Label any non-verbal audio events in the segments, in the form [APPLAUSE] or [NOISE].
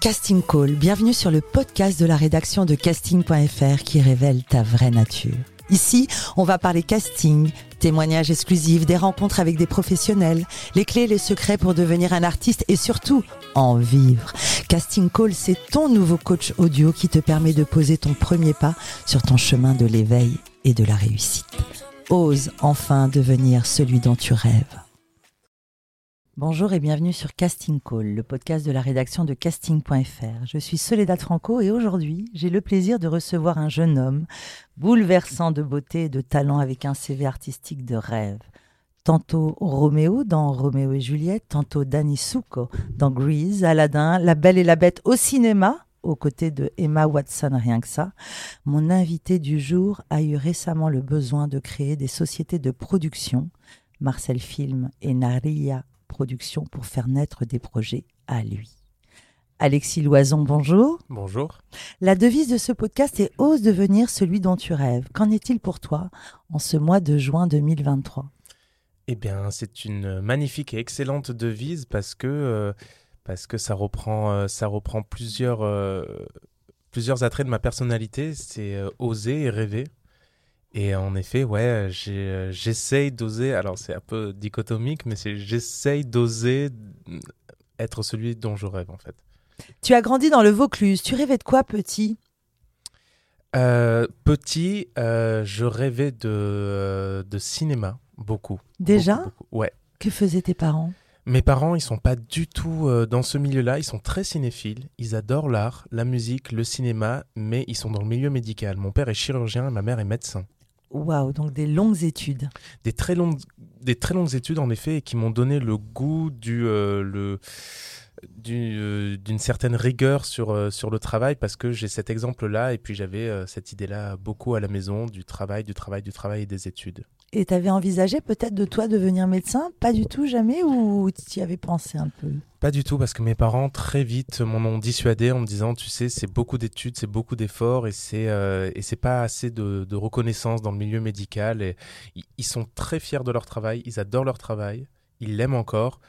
Casting Call, bienvenue sur le podcast de la rédaction de casting.fr qui révèle ta vraie nature. Ici, on va parler casting, témoignages exclusifs, des rencontres avec des professionnels, les clés les secrets pour devenir un artiste et surtout en vivre. Casting Call, c'est ton nouveau coach audio qui te permet de poser ton premier pas sur ton chemin de l'éveil et de la réussite. Ose enfin devenir celui dont tu rêves. Bonjour et bienvenue sur Casting Call, le podcast de la rédaction de casting.fr. Je suis Soledad Franco et aujourd'hui, j'ai le plaisir de recevoir un jeune homme bouleversant de beauté et de talent avec un CV artistique de rêve. Tantôt Roméo dans Roméo et Juliette, tantôt Danny Succo dans Grease, Aladdin, La Belle et la Bête au cinéma, aux côtés de Emma Watson, rien que ça. Mon invité du jour a eu récemment le besoin de créer des sociétés de production, Marcel Film et Naria Production, pour faire naître des projets à lui. Alexis Loison, bonjour. Bonjour. La devise de ce podcast est Ose devenir celui dont tu rêves. Qu'en est-il pour toi en ce mois de juin 2023 Eh bien, c'est une magnifique et excellente devise parce que, euh, parce que ça reprend, euh, ça reprend plusieurs, euh, plusieurs attraits de ma personnalité. C'est oser et rêver. Et en effet, ouais, j'ai, euh, j'essaye d'oser. Alors, c'est un peu dichotomique, mais j'essaye d'oser être celui dont je rêve, en fait. Tu as grandi dans le Vaucluse. Tu rêvais de quoi petit? Euh, petit, euh, je rêvais de, euh, de cinéma, beaucoup. Déjà? Beaucoup, beaucoup. Ouais. Que faisaient tes parents? Mes parents, ils sont pas du tout euh, dans ce milieu-là. Ils sont très cinéphiles. Ils adorent l'art, la musique, le cinéma, mais ils sont dans le milieu médical. Mon père est chirurgien et ma mère est médecin. Waouh, donc des longues études. Des très longues, des très longues études en effet, et qui m'ont donné le goût du, euh, euh, d'une certaine rigueur sur, euh, sur le travail, parce que j'ai cet exemple-là, et puis j'avais cette idée-là beaucoup à la maison, du travail, du travail, du travail et des études. Et t'avais envisagé peut-être de toi devenir médecin? Pas du tout, jamais Ou tu y avais pensé un peu? Pas du tout, parce que mes parents très vite m'en ont dissuadé en me disant, tu sais, c'est beaucoup d'études, c'est beaucoup d'efforts et c'est euh, et c'est pas assez de, de reconnaissance dans le milieu médical. Et ils, ils sont très fiers de leur travail, ils adorent leur travail, ils l'aiment encore,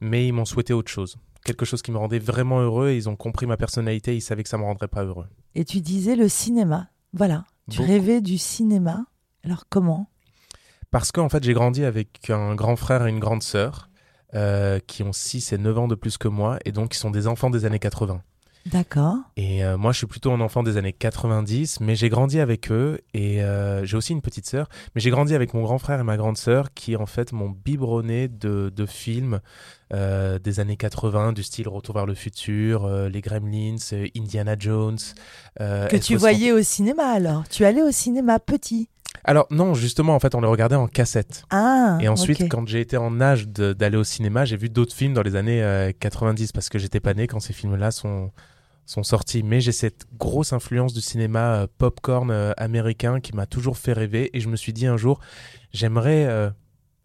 mais ils m'ont souhaité autre chose, quelque chose qui me rendait vraiment heureux. Et ils ont compris ma personnalité, ils savaient que ça me rendrait pas heureux. Et tu disais le cinéma. Voilà. Tu Beaucoup. rêvais du cinéma. Alors comment Parce qu'en fait, j'ai grandi avec un grand frère et une grande sœur. euh, qui ont 6 et 9 ans de plus que moi et donc qui sont des enfants des années 80. D'accord. Et euh, moi, je suis plutôt un enfant des années 90, mais j'ai grandi avec eux et euh, j'ai aussi une petite sœur. Mais j'ai grandi avec mon grand frère et ma grande sœur qui, en fait, m'ont biberonné de, de films euh, des années 80, du style Retour vers le futur, Les Gremlins, Indiana Jones. Que tu S60. voyais au cinéma alors? Tu allais au cinéma petit? Alors, non, justement, en fait, on les regardait en cassette. Ah Et ensuite, quand j'ai été en âge d'aller au cinéma, j'ai vu d'autres films dans les années euh, 90 parce que j'étais pas né quand ces films-là sont, sont sortis. Mais j'ai cette grosse influence du cinéma euh, popcorn euh, américain qui m'a toujours fait rêver. Et je me suis dit un jour, j'aimerais euh,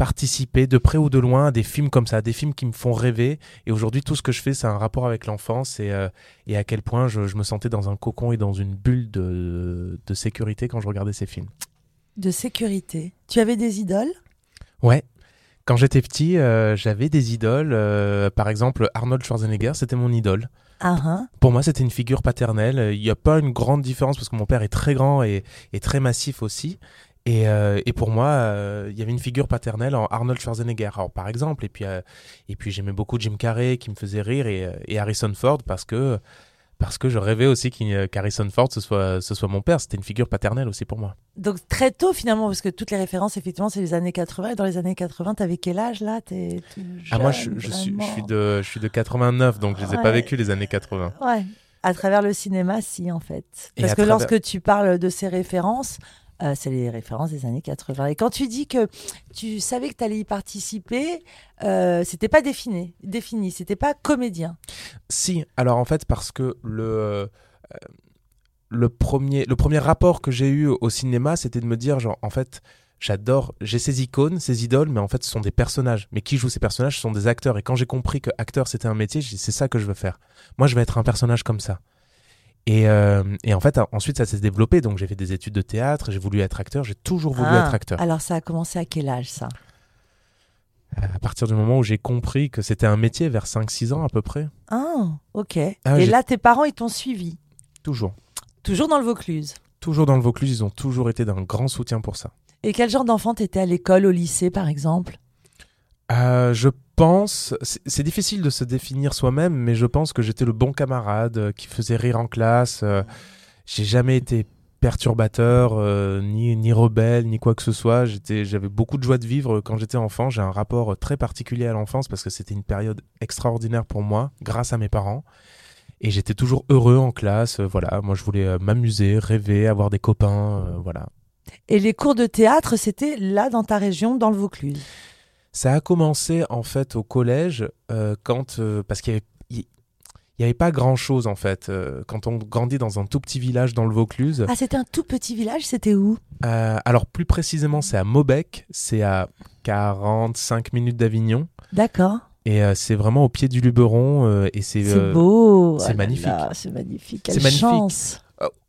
participer de près ou de loin à des films comme ça, des films qui me font rêver. Et aujourd'hui, tout ce que je fais, c'est un rapport avec l'enfance et, euh, et à quel point je, je me sentais dans un cocon et dans une bulle de, de sécurité quand je regardais ces films. De sécurité. Tu avais des idoles? Ouais. Quand j'étais petit, euh, j'avais des idoles. euh, par exemple, Arnold Schwarzenegger, c'était mon idole. Hein Pour moi, c'était une figure paternelle. Il n'y a pas une grande différence parce que mon père est très grand et, et très massif aussi. Et, euh, et pour moi, il y avait une figure paternelle en Arnold Schwarzenegger, Alors, par exemple. Et puis, et puis j'aimais beaucoup Jim Carrey qui me faisait rire et, et Harrison Ford parce que, parce que je rêvais aussi qu'Harrison Ford ce soit, ce soit mon père. C'était une figure paternelle aussi pour moi. Donc très tôt finalement, parce que toutes les références, effectivement, c'est les années 80. Et dans les années 80, t'avais quel âge là? Ah, moi, je, je suis, je, suis de, je suis de 89, donc je les ai pas vécus les années 80. Ouais. À travers le cinéma, si, en fait. Parce que travers- lorsque tu parles de ces références, euh, c'est les références des années 80. Et quand tu dis que tu savais que tu allais y participer, euh, c'était pas défini, défini, c'était pas comédien. Si, alors en fait, parce que le, euh, le, premier, le premier rapport que j'ai eu au cinéma, c'était de me dire, genre, en fait, j'adore, j'ai ces icônes, ces idoles, mais en fait, ce sont des personnages. Mais qui jouent ces personnages Ce sont des acteurs. Et quand j'ai compris que acteur, c'était un métier, j'ai dit, c'est ça que je veux faire. Moi, je vais être un personnage comme ça. Et, euh, et en fait, ensuite, ça s'est développé. Donc, j'ai fait des études de théâtre, j'ai voulu être acteur, j'ai toujours voulu Ah, être acteur. Alors ça a commencé à quel âge ça? À partir du moment où j'ai compris que c'était un métier, vers 5-6 ans à peu près. Ah, ok. Ah, Et là, tes parents, ils t'ont suivi? Toujours. Toujours dans le Vaucluse? Toujours dans le Vaucluse, ils ont toujours été d'un grand soutien pour ça. Et quel genre d'enfant t'étais à l'école, au lycée, par exemple? Euh, je pense, c'est difficile de se définir soi-même, mais je pense que j'étais le bon camarade euh, qui faisait rire en classe. euh, J'ai jamais été perturbateur, euh, ni, ni rebelle, ni quoi que ce soit. J'avais beaucoup de joie de vivre quand j'étais enfant. J'ai un rapport très particulier à l'enfance parce que c'était une période extraordinaire pour moi, grâce à mes parents. Et j'étais toujours heureux en classe. voilà, moi je voulais m'amuser, rêver, avoir des copains. voilà. Et les cours de théâtre, c'était là, dans ta région, dans le Vaucluse? Ça a commencé en fait au collège euh, quand euh, parce qu'il y avait il il y avait pas grand chose en fait Euh, quand on grandit dans un tout petit village dans le Vaucluse. Ah, c'était un tout petit village, c'était où? Euh, alors plus précisément c'est à Maubec, c'est à 45 minutes d'Avignon D'accord. et euh, c'est vraiment au pied du Luberon et c'est C'est beau. c'est Ah là magnifique. C'est magnifique. Quelle C'est magnifique.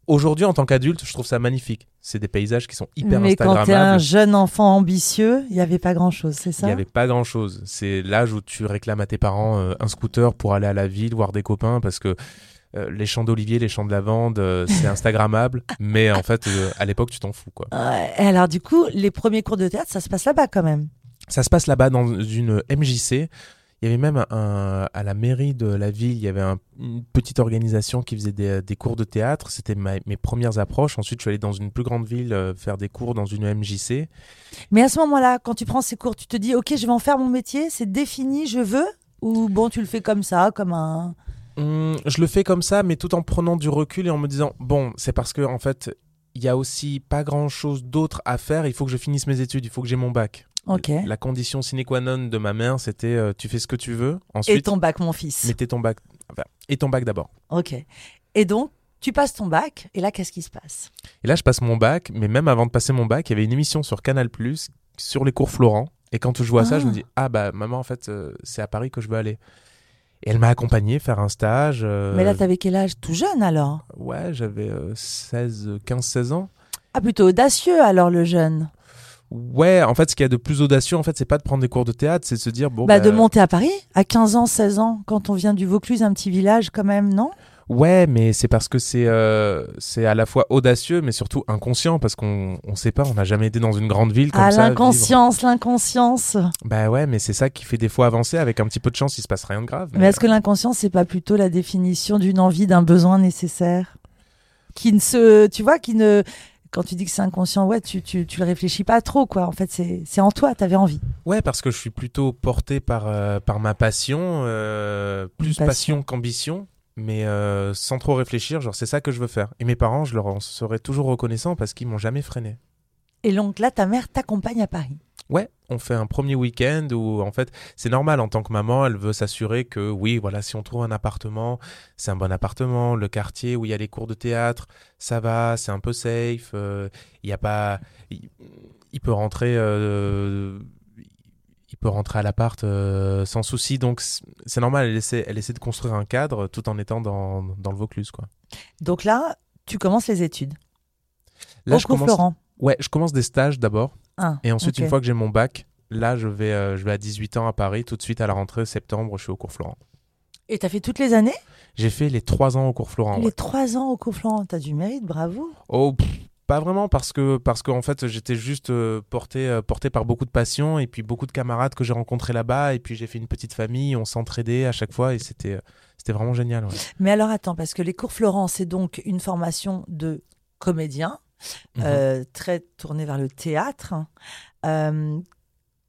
Aujourd'hui en tant qu'adulte je trouve ça magnifique. C'est des paysages qui sont hyper Mais quand t'es un instagrammables. jeune enfant ambitieux, il n'y avait pas grand-chose, c'est Il ça n'y avait pas grand chose. C'est l'âge où tu réclames à tes parents euh, un scooter pour aller à la ville, voir des copains, parce que euh, les champs d'olivier, les champs de lavande, euh, [LAUGHS] c'est Instagrammable. mais en fait, euh, à l'époque, tu t'en fous. quoi. Alors, du coup, les premiers cours de théâtre, ça se passe là-bas quand même? Ça se passe là-bas dans une MJC. Il y avait même un, à la mairie de la ville, il y avait un- une petite organisation qui faisait des, des cours de théâtre. C'était mes premières approches. Ensuite, je suis allé dans une plus grande ville euh, faire des cours dans une MJC. Mais à ce moment-là, quand tu prends ces cours, tu te dis, OK, je vais en faire mon métier, c'est défini, je veux Ou bon, tu le fais comme ça, comme un... Hum, je le fais comme ça, mais tout en prenant du recul et en me disant bon, c'est parce que en fait, il y a aussi pas grand chose d'autre à faire. Il faut que je finisse mes études, il faut que j'ai mon bac. La condition sine qua non de ma mère, c'était euh, tu fais ce que tu veux. Et Ensuite, ton bac, mon fils. mettez ton bac. enfin, et ton bac d'abord. OK. Et donc, tu passes ton bac, et là, qu'est-ce qui se passe? Et là, je passe mon bac, mais même avant de passer mon bac, il y avait une émission sur Canal Plus sur les cours Florent. Et quand je vois ça, je me Ah. dis ah bah maman, en fait, euh, c'est à Paris que je veux aller. Et elle m'a accompagné faire un stage. euh, Mais là, t'avais quel âge? Tout jeune, alors? Ouais, j'avais euh, 16, 15, 16 ans. Ah, plutôt audacieux, alors, le jeune. Ouais, en fait, ce qu'il y a de plus audacieux, en fait, c'est pas de prendre des cours de théâtre, c'est de se dire bon. bah, bah, de monter à Paris, à 15 ans, 16 ans, quand on vient du Vaucluse, un petit village, quand même, non? Ouais, mais c'est parce que c'est euh, c'est à la fois audacieux, mais surtout inconscient, parce qu'on on sait pas, on n'a jamais été dans une grande ville comme Ah, ça. l'inconscience, l'inconscience. Bah ouais, mais c'est ça qui fait des fois avancer. Avec un petit peu de chance, il se passe rien de grave. Mais est-ce que l'inconscience, c'est pas plutôt la définition d'une envie, d'un besoin nécessaire? Qui ne se. Tu vois, qui ne. Quand tu dis que c'est inconscient, ouais, tu, tu, tu le réfléchis pas trop, quoi. En fait, c'est c'est en toi, t'avais envie. Ouais, parce que je suis plutôt porté par, euh, par ma passion, euh, plus passion. passion, qu'ambition, mais euh, sans trop réfléchir, genre c'est ça que je veux faire. Et mes parents, je leur en serai toujours reconnaissant parce qu'ils m'ont jamais freiné. Et donc là, ta mère t'accompagne à Paris. Ouais, on fait un premier week-end où en fait c'est normal en tant que maman, elle veut s'assurer que oui, voilà, si on trouve un appartement, c'est un bon appartement, le quartier où il y a les cours de théâtre, ça va, c'est un peu safe, euh, il y a pas, il, il peut rentrer, euh, il peut rentrer à l'appart euh, sans souci, donc c'est c'est normal, elle essaie, elle essaie de construire un cadre tout en étant dans, dans le Vaucluse quoi. Donc là, tu commences les études. Là Au je cours commence, Florent. ouais, je commence des stages d'abord. Ah, Et ensuite, une fois que j'ai mon bac, là, je vais, euh, je vais à 18 ans à Paris. Tout de suite, à la rentrée septembre, je suis au cours Florent. Et t'as fait toutes les années? J'ai fait les trois ans au cours Florent. Les ouais. trois ans au cours Florent. T'as du mérite, bravo. Oh, pff, pas vraiment, parce que, parce qu'en fait, j'étais juste euh, porté, euh, porté par beaucoup de passion et puis beaucoup de camarades que j'ai rencontrés là-bas. Et puis, j'ai fait une petite famille, on s'entraidait à chaque fois et c'était, c'était vraiment génial. ouais. Mais alors attends, parce que les cours Florent, c'est donc une formation de comédien, Mhm. euh, très tournée vers le théâtre. Euh,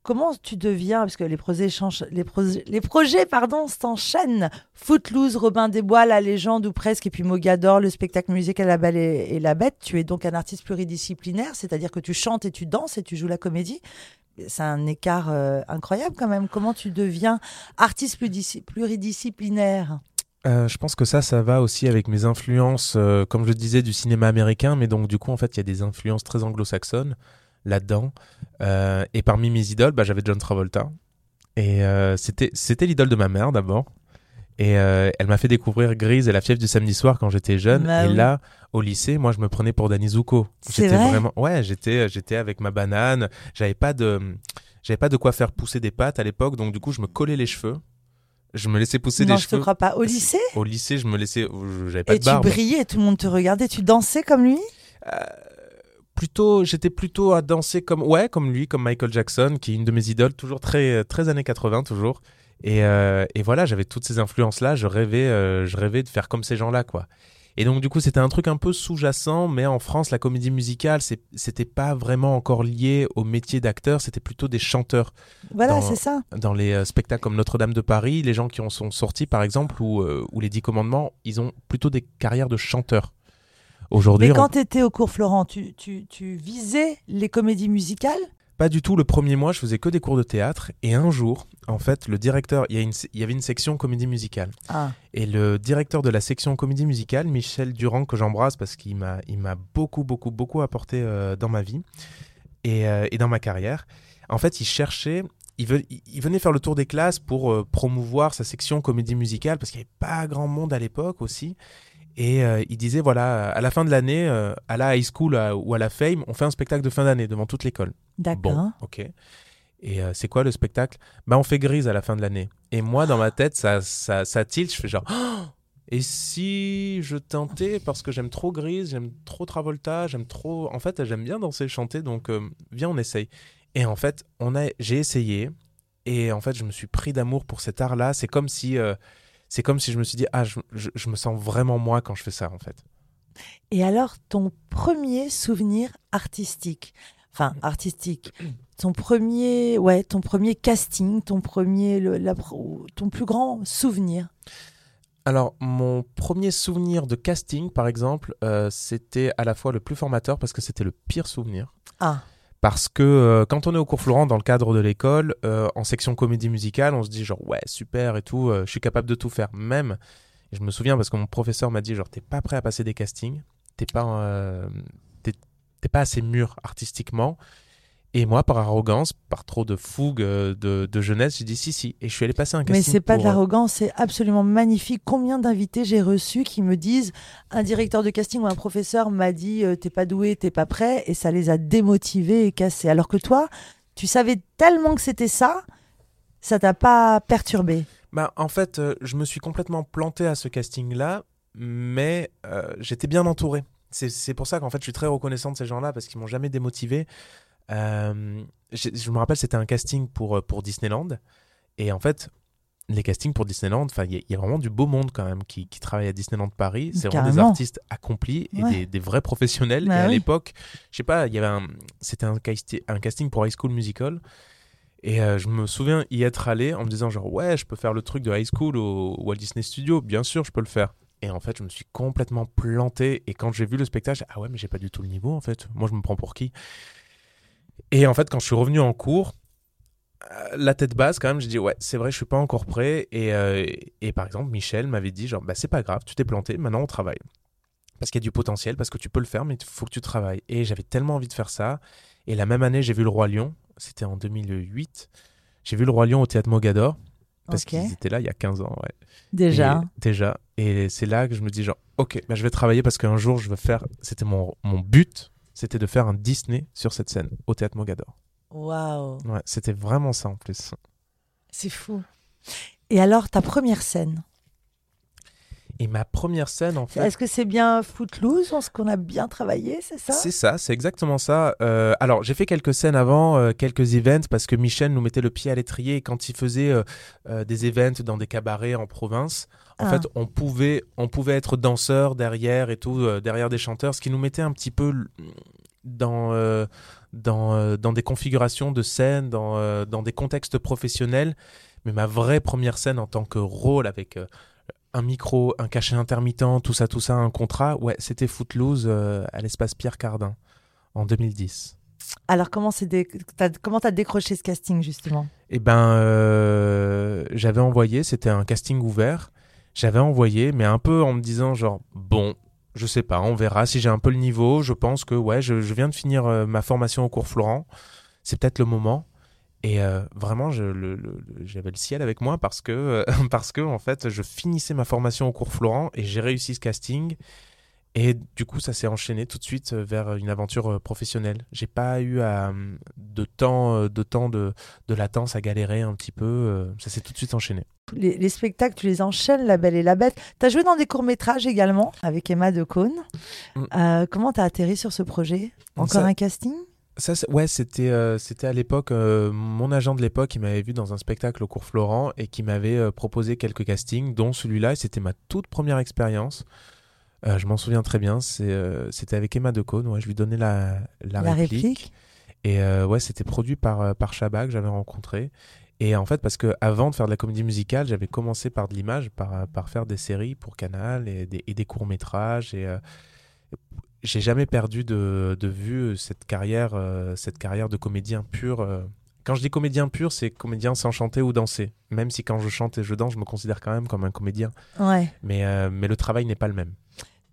comment tu deviens, parce que les projets, changent, les projets, les projets pardon, s'enchaînent. Footloose, Robin des Bois, La Légende ou presque, et puis Mogador, le spectacle musical La Belle et, et la Bête. Tu es donc un artiste pluridisciplinaire, c'est-à-dire que tu chantes et tu danses et tu joues la comédie. C'est un écart euh, incroyable quand même. Comment tu deviens artiste pluridisci- pluridisciplinaire? Euh, je pense que ça, ça va aussi avec mes influences, euh, comme je disais, du cinéma américain, mais donc du coup, en fait, il y a des influences très anglo-saxonnes là-dedans. Euh, et parmi mes idoles, bah, j'avais John Travolta. Et c'était c'était l'idole de ma mère d'abord. Et elle m'a fait découvrir Grise et la fièvre du samedi soir quand j'étais jeune. Bah et oui. là, au lycée, moi, je me prenais pour Danny Zuko. C'est J'étais vrai vraiment, ouais, j'étais j'étais avec ma banane. J'avais pas de j'avais pas de quoi faire pousser des pattes à l'époque, donc du coup, je me collais les cheveux. Je me laissais pousser non, des je te cheveux. crois pas. Au lycée Au lycée, je me laissais. J'avais pas Et de tu barbe. brillais, tout le monde te regardait, tu dansais comme lui? Plutôt, j'étais plutôt à danser comme, ouais, comme lui, comme Michael Jackson, qui est une de mes idoles, toujours très, très années 80, toujours. Et, euh, et voilà, j'avais toutes ces influences-là. Je rêvais, euh, je rêvais de faire comme ces gens-là, quoi. Et donc, du coup, c'était un truc un peu sous-jacent, mais en France, la comédie musicale, c'était pas vraiment encore lié au métier d'acteur, c'était plutôt des chanteurs. Voilà, c'est ça. Dans les euh, spectacles comme Notre-Dame de Paris, les gens qui en sont sortis, par exemple, ou, euh, ou les Dix Commandements, ils ont plutôt des carrières de chanteurs. Aujourd'hui, Mais on- quand tu étais au cours Florent, tu, tu, tu visais les comédies musicales? Pas du tout. Le premier mois, je faisais que des cours de théâtre. Et un jour, en fait, le directeur, il y, a une- il y avait une section comédie musicale. Ah, Et le directeur de la section comédie musicale, Michel Durand, que j'embrasse parce qu'il m'a, il m'a beaucoup, beaucoup, beaucoup apporté euh, dans ma vie et, euh, et dans ma carrière. En fait, il cherchait, il, ve- il venait faire le tour des classes pour euh, promouvoir sa section comédie musicale parce qu'il n'y avait pas grand monde à l'époque aussi. Et euh, il disait voilà, à la fin de l'année, euh, à la high school à- ou à la Fame, on fait un spectacle de fin d'année devant toute l'école. d'accord. Bon, ok. Et euh, c'est quoi le spectacle? Bah, on fait grise à la fin de l'année. Et moi, dans ma tête, ça, ça, ça tilt. Je fais genre. Oh [GASPS] et si je tentais, parce que j'aime trop grise, j'aime trop Travolta, j'aime trop. En fait, j'aime bien danser, chanter, donc euh, viens, on essaye. Et en fait, on a... j'ai essayé. Et en fait, je me suis pris d'amour pour cet art-là. C'est comme si. C'est comme si je me suis dit, ah, je, je- je me sens vraiment moi quand je fais ça, en fait. Et alors, ton premier souvenir artistique, enfin artistique, ton premier, ouais, ton premier casting, ton premier, le- la ton plus grand souvenir? Alors, mon premier souvenir de casting, par exemple, euh, c'était à la fois le plus formateur parce que c'était le pire souvenir. Ah, Parce que euh, quand on est au cours Florent dans le cadre de l'école, euh, en section comédie musicale, on se dit genre ouais super et tout, euh, je suis capable de tout faire. Même, je me souviens parce que mon professeur m'a dit genre t'es pas prêt à passer des castings, t'es pas, t'es pas assez mûr artistiquement. Et moi, par arrogance, par trop de fougue euh, de, de jeunesse, j'ai dit si si. Et je suis allé passer un casting. mais c'est pas de pour, euh, l'arrogance, c'est absolument magnifique. Combien d'invités j'ai reçus qui me disent un directeur de casting ou un professeur m'a dit euh, t'es pas doué, t'es pas prêt, et ça les a démotivés et cassés. Alors que toi, tu savais tellement que c'était ça, ça t'a pas perturbé. Bah, en fait, je me suis complètement planté à ce casting-là, mais euh, j'étais bien entouré. C'est c'est pour ça qu'en fait, je suis très reconnaissant de ces gens-là parce qu'ils m'ont jamais démotivé. Euh, je me rappelle, c'était un casting pour, euh, pour Disneyland. Et en fait, les castings pour Disneyland, il y, a- il y a vraiment du beau monde quand même qui, qui travaille à Disneyland Paris. C'est vraiment des artistes accomplis et Ouais. des, des vrais professionnels. Bah et à oui. l'époque, je sais pas, il y avait un, c'était un, casti- un casting pour High School Musical. Et euh, je me souviens y être allé en me disant genre ouais, je peux faire le truc de High School au Walt Disney Studio, bien sûr, je peux le faire. Et en fait, je me suis complètement planté. Et quand j'ai vu le spectacle, ah ouais, mais j'ai pas du tout le niveau en fait. Moi, je me prends pour qui? Et en fait, quand je suis revenu en cours, euh, la tête basse quand même, j'ai dit ouais, c'est vrai, je suis pas encore prêt. Et, euh, et par exemple, Michel m'avait dit genre bah c'est pas grave, tu t'es planté, maintenant on travaille. Parce qu'il y a du potentiel, parce que tu peux le faire, mais il faut que tu travailles. Et j'avais tellement envie de faire ça. Et la même année, j'ai vu Le Roi Lion. C'était en 2008. J'ai vu Le Roi Lion au Théâtre Mogador. Parce qu'ils étaient là il y a 15 ans. Ouais. Déjà. Et- déjà. Et c'est là que je me dis genre, ok, bah, je vais travailler parce qu'un jour, je veux faire... C'était mon, mon but, c'était de faire un Disney sur cette scène, au Théâtre Mogador. Waouh, Ouais, c'était vraiment ça en plus. c'est fou. Et alors, ta première scène? Et ma première scène, en fait... Est-ce que c'est bien Footloose Est-ce qu'on a bien travaillé, c'est ça? C'est ça, c'est exactement ça. Euh, alors, j'ai fait quelques scènes avant, euh, quelques events, parce que Michel nous mettait le pied à l'étrier. Et quand il faisait euh, des events dans des cabarets en province, en Ah. fait, on pouvait, on pouvait être danseur derrière et tout, derrière des chanteurs, ce qui nous mettait un petit peu dans, dans, dans des configurations de scène, dans, dans des contextes professionnels. Mais ma vraie première scène en tant que rôle avec un micro, un cachet intermittent, tout ça, tout ça, un contrat, ouais, c'était Footloose euh, à l'espace Pierre Cardin en 2010. Alors, comment dé- t'as- comment t'as décroché ce casting, justement? Eh ben, euh, j'avais envoyé, c'était un casting ouvert. J'avais envoyé, mais un peu en me disant genre bon, je sais pas, on verra si j'ai un peu le niveau. Je pense que ouais, je, je viens de finir euh, ma formation au cours Florent, c'est peut-être le moment. Et euh, vraiment, je- le- le- le- j'avais le ciel avec moi parce que euh, [LAUGHS] parce que en fait, je finissais ma formation au cours Florent et j'ai réussi ce casting. Et du coup, ça s'est enchaîné tout de suite euh, vers une aventure professionnelle. J'ai pas eu à, de temps, de, temps de, de latence à galérer un petit peu. Ça s'est tout de suite enchaîné. Les, spectacles, tu les enchaînes, La Belle et la Bête. Tu as joué dans des courts-métrages également avec Emma Decaune. Mm. comment tu as atterri sur ce projet? Encore un casting? Ça, ouais, c'était euh, c'était à l'époque euh, mon agent de l'époque qui m'avait vu dans un spectacle au cours Florent et qui m'avait euh, proposé quelques castings, dont celui-là. C'était ma toute première expérience. je m'en souviens très bien. c'était avec Emma Decaune. Ouais, je lui donnais la, la, réplique. Et ouais, c'était produit par par Chabat que j'avais rencontré. Et en fait, parce que avant de faire de la comédie musicale, j'avais commencé par de l'image, par, par faire des séries pour Canal et des, et des courts métrages et j'ai jamais perdu de, de, vue cette carrière, euh, cette carrière de comédien pur. Euh. Quand je dis comédien pur, c'est comédien sans chanter ou danser. Même si quand je chante et je danse, je me considère quand même comme un comédien. Ouais. Mais, euh, mais le travail n'est pas le même.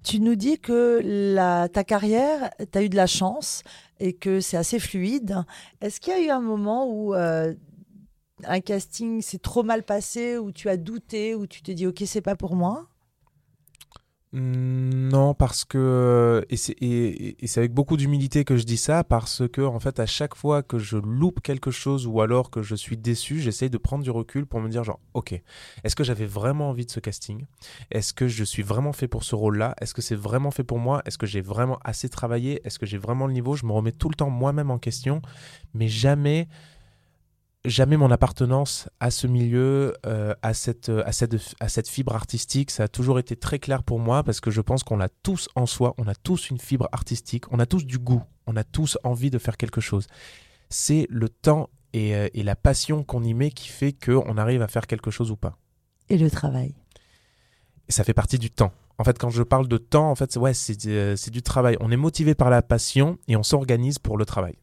Tu nous dis que la, ta carrière, tu as eu de la chance et que c'est assez fluide. Est-ce qu'il y a eu un moment où un casting s'est trop mal passé, où tu as douté, où tu te dis ok, c'est pas pour moi? Non, parce que et c'est avec beaucoup d'humilité que je dis ça parce que en fait à chaque fois que je loupe quelque chose ou alors que je suis déçu, j'essaye de prendre du recul pour me dire genre ok, est-ce que j'avais vraiment envie de ce casting? Est-ce que je suis vraiment fait pour ce rôle-là? Est-ce que c'est vraiment fait pour moi? Est-ce que j'ai vraiment assez travaillé? Est-ce que j'ai vraiment le niveau? Je me remets tout le temps moi-même en question, mais jamais jamais mon appartenance à ce milieu, euh, à, cette, euh, à, cette, à cette fibre artistique, ça a toujours été très clair pour moi parce que je pense qu'on l'a tous en soi, on a tous une fibre artistique, on a tous du goût, on a tous envie de faire quelque chose. C'est le temps et, euh, et la passion qu'on y met qui fait qu'on arrive à faire quelque chose ou pas. Et le travail. Et ça fait partie du temps. En fait, quand je parle de temps, en fait, ouais, c'est du travail. On est motivé par la passion et on s'organise pour le travail.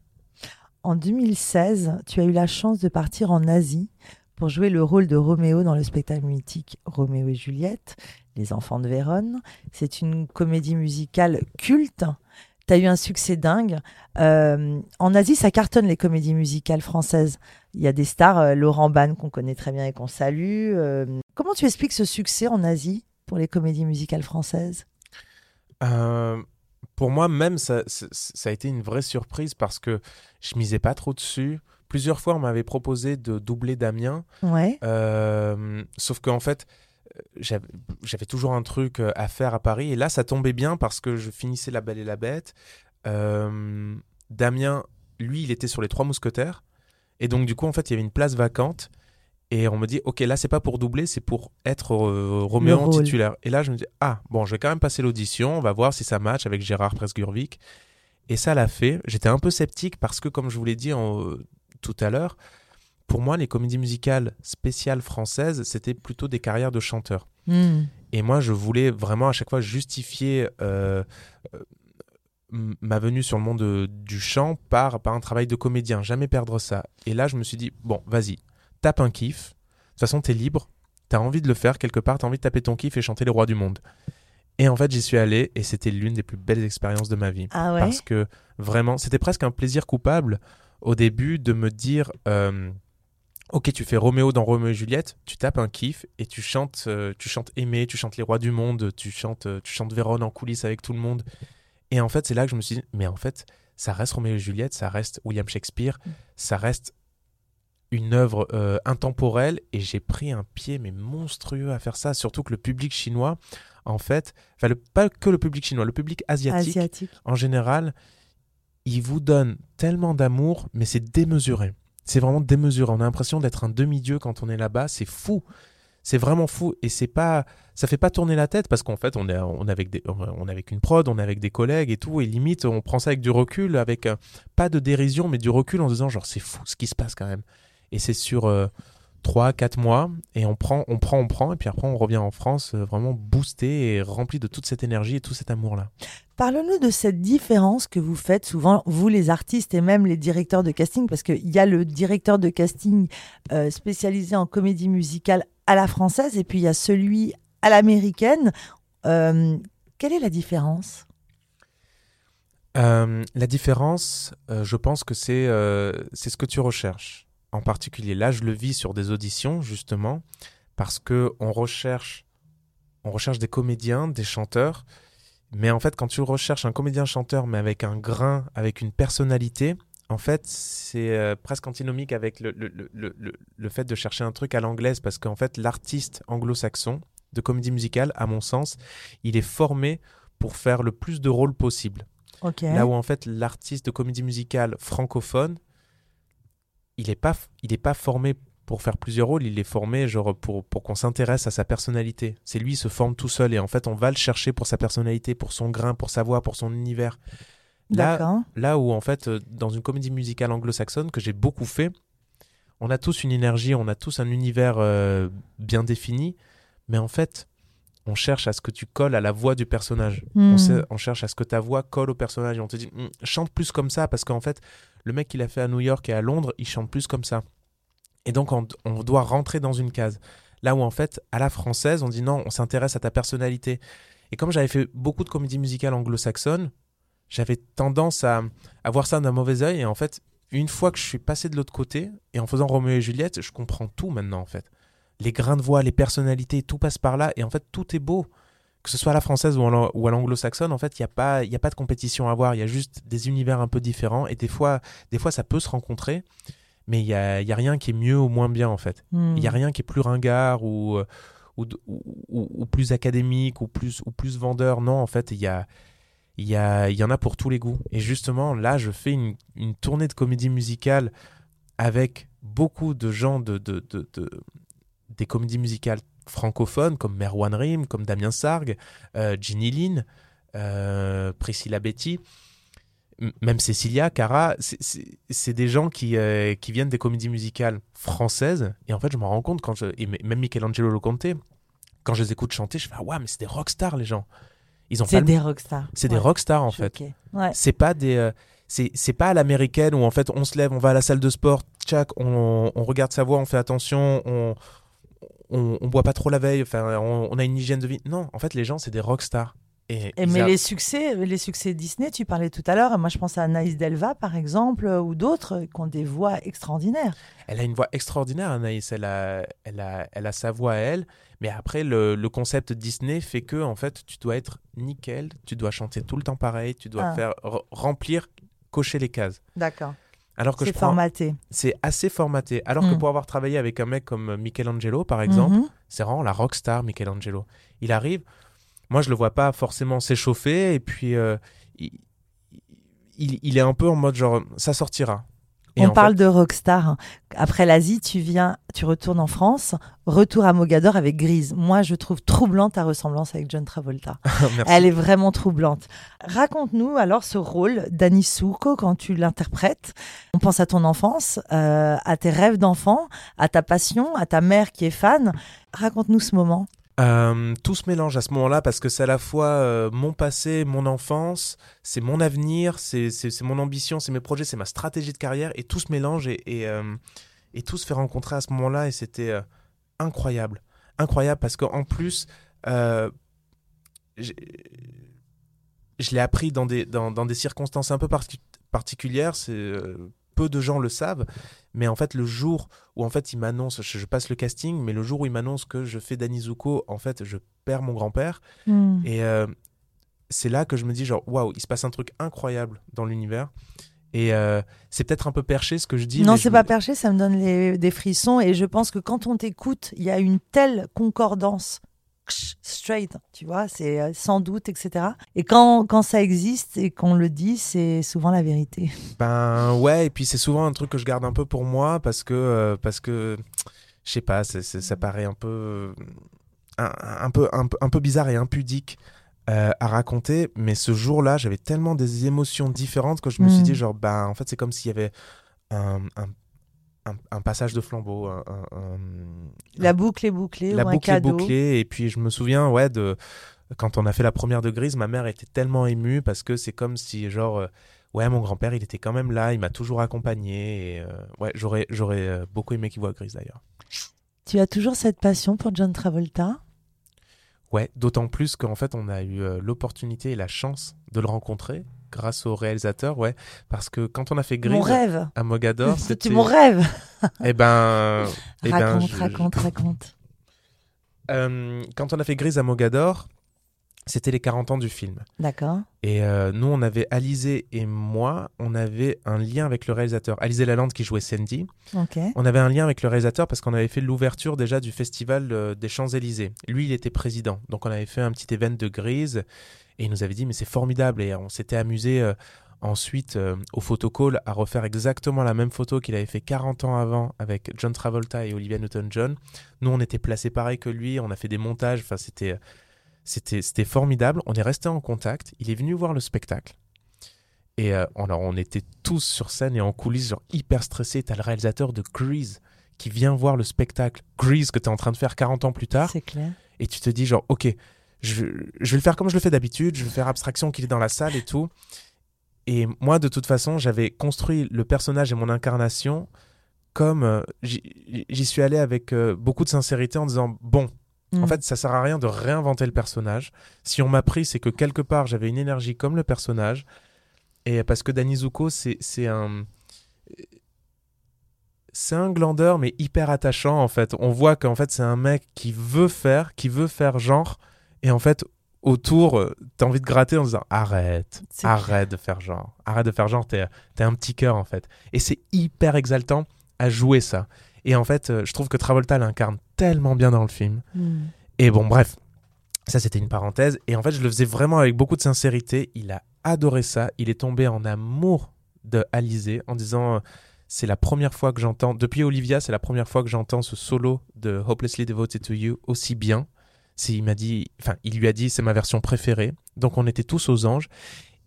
En 2016, tu as eu la chance de partir en Asie pour jouer le rôle de Roméo dans le spectacle mythique Roméo et Juliette, Les Enfants de Vérone. C'est une comédie musicale culte. Tu as eu un succès dingue. Euh, en Asie, ça cartonne les comédies musicales françaises. Il y a des stars, euh, Laurent Ban, qu'on connaît très bien et qu'on salue. Euh, comment tu expliques ce succès en Asie pour les comédies musicales françaises? Pour moi, même, ça, a été une vraie surprise parce que je misais pas trop dessus. Plusieurs fois, on m'avait proposé de doubler Damien. Ouais. Euh, sauf qu'en fait, j'avais toujours un truc euh, à faire à Paris. Et là, ça tombait bien parce que je finissais La Belle et la Bête. Euh, Damien, lui, il était sur Les Trois Mousquetaires. Et donc, du coup, en fait, il y avait une place vacante. Et on me dit, ok, là, c'est pas pour doubler, c'est pour être euh, Roméo en titulaire. Et là, je me dis, ah, bon, je vais quand même passer l'audition, on va voir si ça match avec Gérard Presgurvic. Et ça l'a fait. J'étais un peu sceptique parce que, comme je vous l'ai dit en, tout à l'heure, pour moi, les comédies musicales spéciales françaises, c'était plutôt des carrières de chanteurs. Hmm. Et moi, je voulais vraiment à chaque fois justifier euh, euh, ma venue sur le monde du chant par, par un travail de comédien, jamais perdre ça. Et là, je me suis dit, bon, vas-y, tape un kiff. De toute façon, t'es libre. T'as envie de le faire quelque part. T'as envie de taper ton kiff et chanter les rois du monde. Et en fait, j'y suis allé et c'était l'une des plus belles expériences de ma vie. Ah Parce que vraiment, c'était presque un plaisir coupable au début de me dire euh, Ok, tu fais Roméo dans Roméo et Juliette, tu tapes un kiff et tu chantes, euh, tu chantes Aimé, tu chantes les rois du monde, tu chantes, euh, tu chantes Vérone en coulisses avec tout le monde. Et en fait, c'est là que je me suis dit Mais en fait, ça reste Roméo et Juliette, ça reste William Shakespeare, mm. ça reste une œuvre euh, intemporelle et j'ai pris un pied mais monstrueux à faire ça surtout que le public chinois en fait enfin pas que le public chinois le public asiatique, en général il vous donne tellement d'amour mais c'est démesuré. C'est vraiment démesuré. On a l'impression d'être un demi-dieu quand on est là-bas. C'est fou. C'est vraiment fou. Et c'est pas ça fait pas tourner la tête parce qu'en fait on est on avec des on est avec une prod on est avec des collègues et tout. Et limite on prend ça avec du recul avec euh, pas de dérision mais du recul en disant genre c'est fou ce qui se passe quand même et c'est sur 3, euh, 4 mois. Et on prend, on prend, on prend. Et puis après, on revient en France euh, vraiment boosté et rempli de toute cette énergie et tout cet amour-là. Parle-nous de cette différence que vous faites souvent, vous les artistes et même les directeurs de casting, parce qu'il y a le directeur de casting euh, spécialisé en comédie musicale à la française et puis il y a celui à l'américaine. quelle est la différence? La différence, je pense que c'est c'est ce que tu recherches en particulier. Là, je le vis sur des auditions, justement, parce que on recherche, on recherche des comédiens, des chanteurs Mais en fait, quand tu recherches un comédien-chanteur, mais avec un grain, avec une personnalité, en fait, c'est euh, presque antinomique avec le, le, le, le, fait de chercher un truc à l'anglaise, parce qu'en fait, l'artiste anglo-saxon de comédie musicale, à mon sens, il est formé pour faire le plus de rôles possible. Là où en fait l'artiste de comédie musicale francophone, il n'est pas, il est pas formé pour faire plusieurs rôles, il est formé genre pour, pour qu'on s'intéresse à sa personnalité. C'est lui, il se forme tout seul et en fait on va le chercher pour sa personnalité, pour son grain, pour sa voix, pour son univers. Là, là où en fait euh, dans une comédie musicale anglo-saxonne que j'ai beaucoup fait, on a tous une énergie, on a tous un univers euh, bien défini, mais en fait on cherche à ce que tu colles à la voix du personnage. On, hmm. on, cherche à ce que ta voix colle au personnage. Et on te dit, hmm, chante plus comme ça, parce qu'en fait, le mec qui l'a fait à New York et à Londres, il chante plus comme ça. Et donc, on, doit rentrer dans une case. Là où, en fait, à la française, on dit non, on s'intéresse à ta personnalité. Et comme j'avais fait beaucoup de comédies musicales anglo-saxonnes, j'avais tendance à, à, voir ça d'un mauvais oeil. Et en fait, une fois que je suis passé de l'autre côté, et en faisant Roméo et Juliette, je comprends tout maintenant, en fait les grains de voix, les personnalités, tout passe par là. Et en fait, tout est beau. Que ce soit à la française ou à l'anglo-saxonne, en fait, il n'y a, pas, a pas de compétition à avoir. Il y a juste des univers un peu différents. Et des fois, des fois ça peut se rencontrer. Mais il n'y a, y a rien qui est mieux ou moins bien, en fait. Il n'y a hmm. rien qui est plus ringard ou, ou, ou, plus académique ou plus, ou plus vendeur. Non, en fait, il y a, il y, a, y en a pour tous les goûts. Et justement, là, je fais une, une tournée de comédie musicale avec beaucoup de gens de, de, de, des comédies musicales francophones comme Merwan Rim, comme Damien Sargue, euh, Ginny Lynn, euh, Priscilla Betty, même Cecilia, Cara, c'est des gens qui, euh, qui viennent des comédies musicales françaises. Et en fait, je me rends compte, quand je, et même Michelangelo Loconte, quand je les écoute chanter, je fais Ah ouais, mais c'est des rockstars, les gens. Ils ont C'est des rockstars. C'est des rockstars, en fait. C'est pas des. c'est pas à l'américaine où en fait on se lève, on va à la salle de sport, tchac, on, on regarde sa voix, on fait attention, on, on, on boit pas trop la veille, enfin, on, a une hygiène de vie. Non, en fait, les gens, c'est des rockstars. Et, mais les succès, les succès Disney, tu parlais tout à l'heure, moi je pense à Anaïs Delva par exemple, ou d'autres qui ont des voix extraordinaires. Elle a une voix extraordinaire, Anaïs, elle a, elle a, elle a sa voix à elle, mais après le, le, concept Disney fait que en fait tu dois être nickel, tu dois chanter tout le temps pareil, tu dois ah. faire remplir, cocher les cases. D'accord. Alors que c'est formaté. C'est assez formaté. Alors que mm. pour avoir travaillé avec un mec comme Michelangelo, par exemple, mm-hmm. c'est vraiment la rockstar Michelangelo. Il arrive, moi je le vois pas forcément s'échauffer, et puis euh, il, il, est un peu en mode genre, ça sortira. On parle de rockstar. Après l'Asie, tu viens, tu retournes en France, retour à Mogador avec Grise. Moi, je trouve troublante ta ressemblance avec John Travolta. [LAUGHS] Elle est vraiment troublante. Raconte-nous alors ce rôle d'Annie Souko quand tu l'interprètes. On pense à ton enfance, euh, à tes rêves d'enfant, à ta passion, à ta mère qui est fan. Raconte-nous ce moment. Euh, tout se mélange à ce moment-là parce que c'est à la fois euh, mon passé, mon enfance, c'est mon avenir, c'est mon ambition, c'est mes projets, c'est ma stratégie de carrière et tout se mélange et, et, euh, tout se fait rencontrer à ce moment-là et c'était incroyable. Incroyable parce qu'en plus, je l'ai appris dans des, dans, dans, des circonstances un peu particulières. C'est peu de gens le savent, mais en fait le jour où en fait il m'annonce, je, passe le casting, mais le jour où il m'annonce que je fais Danny Zuko, en fait je perds mon grand-père. Hmm. Et euh, c'est là que je me dis genre waouh, il se passe un truc incroyable dans l'univers. Et euh, c'est peut-être un peu perché ce que je dis. Non, c'est pas perché, ça me donne des frissons. Et je pense que quand on t'écoute, il y a une telle concordance straight, tu vois, c'est euh, sans doute, etc. Et quand, quand ça existe et qu'on le dit, c'est souvent la vérité. [LAUGHS] Ben ouais, et puis c'est souvent un truc que je garde un peu pour moi parce que, euh, parce que je sais pas, ça paraît un peu, un, peu, un, peu, un peu bizarre et impudique. Euh, à raconter, mais ce jour-là, j'avais tellement des émotions différentes que je me suis dit, genre, ben, en fait, c'est comme s'il y avait un, un un, passage de flambeau. la boucle est bouclée. La boucle est bouclée. Et puis je me souviens, ouais, de quand on a fait la première de Grise, ma mère était tellement émue parce que c'est comme si, genre, euh, ouais, mon grand-père, il était quand même là, il m'a toujours accompagné. Et, euh, ouais, j'aurais, j'aurais euh, beaucoup aimé qu'il voit Grise d'ailleurs. Tu as toujours cette passion pour John Travolta? Ouais, d'autant plus qu'en fait, on a eu l'opportunité et la chance de le rencontrer grâce au réalisateur, ouais. Parce que quand on a fait Grise à Mogador, c'était mon rêve. eh ben, [LAUGHS] eh ben raconte, raconte, raconte. [LAUGHS] Euh, quand on a fait Grise à Mogador, C'était les 40 ans du film. D'accord. Et euh, nous, on avait, Alizé et moi, on avait un lien avec le réalisateur. Alizé Lalande qui jouait Sandy. Ok. On avait un lien avec le réalisateur parce qu'on avait fait l'ouverture déjà du festival euh, des Champs-Élysées. Lui, il était président. Donc, on avait fait un petit event de grise et il nous avait dit, mais c'est formidable. Et on s'était amusé euh, ensuite euh, au photocall à refaire exactement la même photo qu'il avait fait 40 ans avant avec John Travolta et Olivia Newton-John. Nous, on était placés pareil que lui. On a fait des montages. Enfin, c'était c'était c'était formidable. On est resté en contact. Il est venu voir le spectacle. Et euh, alors, on était tous sur scène et en coulisses, genre hyper stressés. T'as le réalisateur de Grease qui vient voir le spectacle Grease que t'es en train de faire 40 ans plus tard. C'est clair. Et tu te dis, genre, ok, je, je vais le faire comme je le fais d'habitude. Je vais faire abstraction qu'il est dans la salle et tout. Et moi, de toute façon, j'avais construit le personnage et mon incarnation comme euh, j'y suis allé avec euh, beaucoup de sincérité en disant, bon, en Mm. fait, ça sert à rien de réinventer le personnage. Si on m'a pris, c'est que quelque part, j'avais une énergie comme le personnage. Et parce que Danny Zuko, c'est c'est un. C'est un glandeur, mais hyper attachant, en fait. On voit qu'en fait, c'est un mec qui veut faire, qui veut faire genre. Et en fait, autour, euh, t'as envie de gratter en disant arrête, arrête de faire genre. Arrête de faire genre, t'es un petit cœur, en fait. Et c'est hyper exaltant à jouer ça. Et en fait, euh, je trouve que Travolta l'incarne tellement bien dans le film. Mm. Et bon, bref, ça c'était une parenthèse. Et en fait, je le faisais vraiment avec beaucoup de sincérité. Il a adoré ça. Il est tombé en amour de Alizé en disant euh, c'est la première fois que j'entends, depuis Olivia, c'est la première fois que j'entends ce solo de Hopelessly Devoted to You aussi bien. Il m'a dit, enfin, il lui a dit c'est ma version préférée. Donc on était tous aux anges.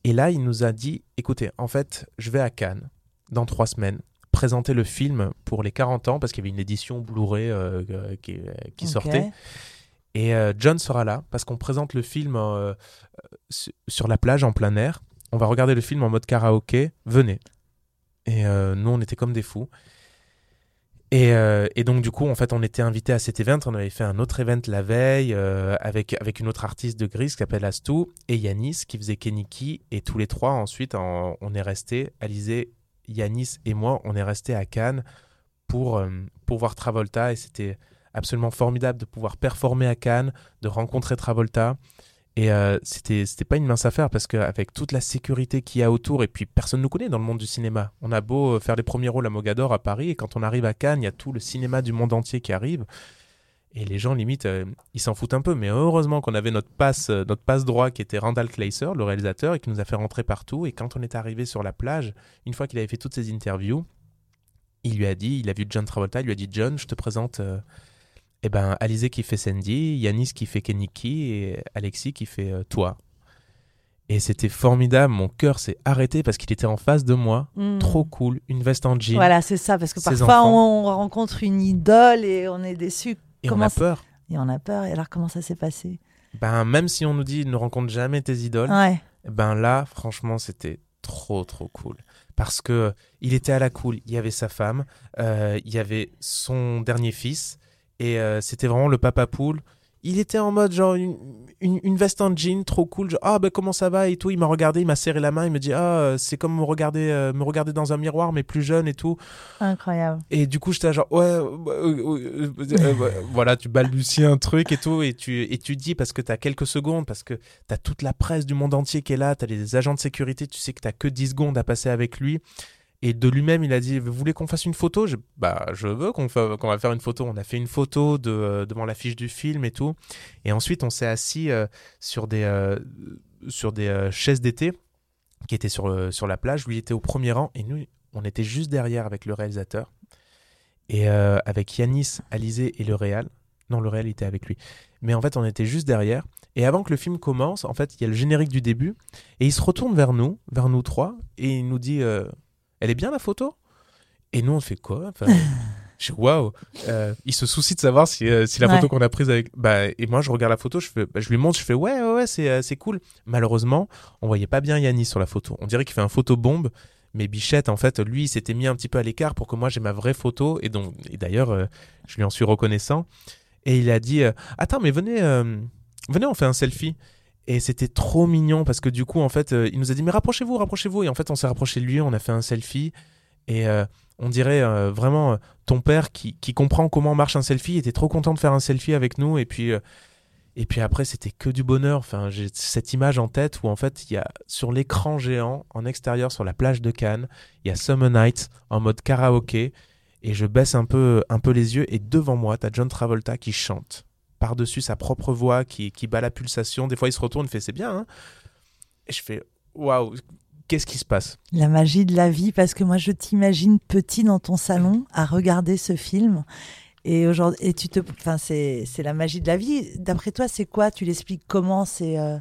Et là, il nous a dit écoutez, en fait, je vais à Cannes dans trois semaines présenter le film pour les 40 ans parce qu'il y avait une édition Blu-ray euh, euh, qui, euh, qui sortait. Et euh, John sera là parce qu'on présente le film euh, su- sur la plage en plein air. On va regarder le film en mode karaoké. Venez. Et nous, on était comme des fous. Et, euh, et donc, du coup, en fait, on était invités à cet event. On avait fait un autre event la veille euh, avec, une autre artiste de Gris qui s'appelle Astou et Yanis qui faisait Keniki. Et tous les trois, ensuite, en- on est restés, Alizé, Yanis et moi, on est restés à Cannes pour, euh, pour voir Travolta. Et c'était absolument formidable de pouvoir performer à Cannes, de rencontrer Travolta. Et euh, c'était c'était pas une mince affaire parce qu'avec toute la sécurité qu'il y a autour, et puis personne ne nous connaît dans le monde du cinéma. On a beau euh, faire les premiers rôles à Mogador, à Paris, et quand on arrive à Cannes, il y a tout le cinéma du monde entier qui arrive. Et les gens, limite, euh, ils s'en foutent un peu. Mais heureusement qu'on avait notre passe, notre passe droit qui était Randall Kleiser, le réalisateur, et qui nous a fait rentrer partout. Et quand on est arrivé sur la plage, une fois qu'il avait fait toutes ses interviews, il lui a dit, il a vu John Travolta, il lui a dit John, je te présente eh ben, Alizé qui fait Sandy, Yanis qui fait Keniki et Alexis qui fait euh, toi. Et c'était formidable, mon cœur s'est arrêté parce qu'il était en face de moi. Mm. Trop cool, une veste en jean. Voilà, c'est ça, parce que parfois enfants. on rencontre une idole et on est déçu et comment on a peur. et on a peur. Et alors, comment ça s'est passé? Ben, même si on nous dit ne rencontre jamais tes idoles, Ouais. ben là, franchement, c'était trop, trop cool. Parce que il était à la cool, il y avait sa femme, euh, il y avait son dernier fils, et euh, c'était vraiment le papa poule. Il était en mode genre une, une, une veste en jean trop cool, genre ah ben comment ça va et tout. Il m'a regardé, il m'a serré la main, il me dit ah euh, c'est comme me regarder, euh, me regarder dans un miroir mais plus jeune et tout. Incroyable. Et du coup, j'étais genre, ouais, euh, euh, voilà, tu balbuties un truc et tout, et tu, et tu dis, parce que tu as quelques secondes, parce que tu as toute la presse du monde entier qui est là, tu as les agents de sécurité, tu sais que tu que 10 secondes à passer avec lui. Et de lui-même, il a dit, vous voulez qu'on fasse une photo? Je, Bah, je veux qu'on fa- va faire une photo. On a fait une photo de, euh, devant l'affiche du film et tout. Et ensuite, on s'est assis euh, sur des, euh, sur des euh, chaises d'été qui étaient sur, sur la plage. Lui, était au premier rang, et nous, on était juste derrière avec le réalisateur. Et avec Yanis, Alizé et le Réal. Non, le Réal était avec lui. Mais en fait, on était juste derrière. Et avant que le film commence, en fait, il y a le générique du début. Et il se retourne vers nous, vers nous trois, et il nous dit Elle est bien la photo? Et nous, on fait quoi? Enfin, [LAUGHS] Je Waouh Euh, Il se soucie de savoir si, euh, si la Ouais. photo qu'on a prise avec. Bah, et moi, je regarde la photo, je, fais, bah, je lui montre, je fais Ouais, ouais, ouais, c'est euh, c'est cool. Malheureusement, on voyait pas bien Yanis sur la photo. On dirait qu'il fait un photobombe. Mais Bichette, en fait, lui, il s'était mis un petit peu à l'écart pour que moi j'ai ma vraie photo. Et donc, et d'ailleurs, euh, je lui en suis reconnaissant. Et il a dit euh, Attends, mais venez, venez, on fait un selfie. Et c'était trop mignon parce que du coup, en fait, euh, il nous a dit Mais rapprochez-vous, rapprochez-vous. Et en fait, on s'est rapproché de lui, on a fait un selfie. Et euh, on dirait euh, vraiment ton père qui, qui comprend comment marche un selfie était trop content de faire un selfie avec nous. Et puis, Et puis après, c'était que du bonheur. Enfin, j'ai cette image en tête où en fait, il y a sur l'écran géant, en extérieur, sur la plage de Cannes, il y a Summer Night en mode karaoké. Et je baisse un peu, un peu les yeux. Et devant moi, tu as John Travolta qui chante par-dessus sa propre voix, qui, qui bat la pulsation. Des fois, il se retourne, il fait c'est bien. Hein et je fais waouh, qu'est-ce qui se passe? La magie de la vie, parce que moi, je t'imagine petit dans ton salon à regarder ce film. Et aujourd'hui, et tu te, enfin, c'est, c'est la magie de la vie. D'après toi, c'est quoi? Tu l'expliques comment? C'est euh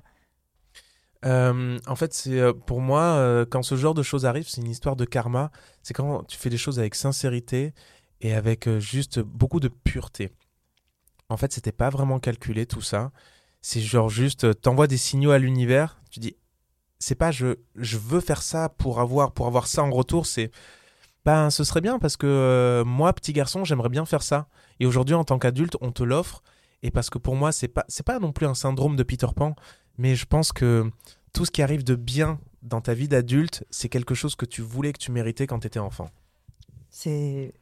euh, en fait, c'est euh, pour moi quand ce genre de choses arrive, c'est une histoire de karma. C'est quand tu fais des choses avec sincérité et avec juste beaucoup de pureté. En fait, c'était pas vraiment calculé tout ça. C'est genre juste, t'envoies des signaux à l'univers. Tu dis, c'est pas je, je veux faire ça pour avoir pour avoir ça en retour. C'est ben, ce serait bien parce que euh, moi, petit garçon, j'aimerais bien faire ça. Et aujourd'hui, en tant qu'adulte, on te l'offre. Et parce que pour moi, c'est pas, c'est pas non plus un syndrome de Peter Pan, mais je pense que tout ce qui arrive de bien dans ta vie d'adulte, c'est quelque chose que tu voulais, que tu méritais quand tu étais enfant. C'est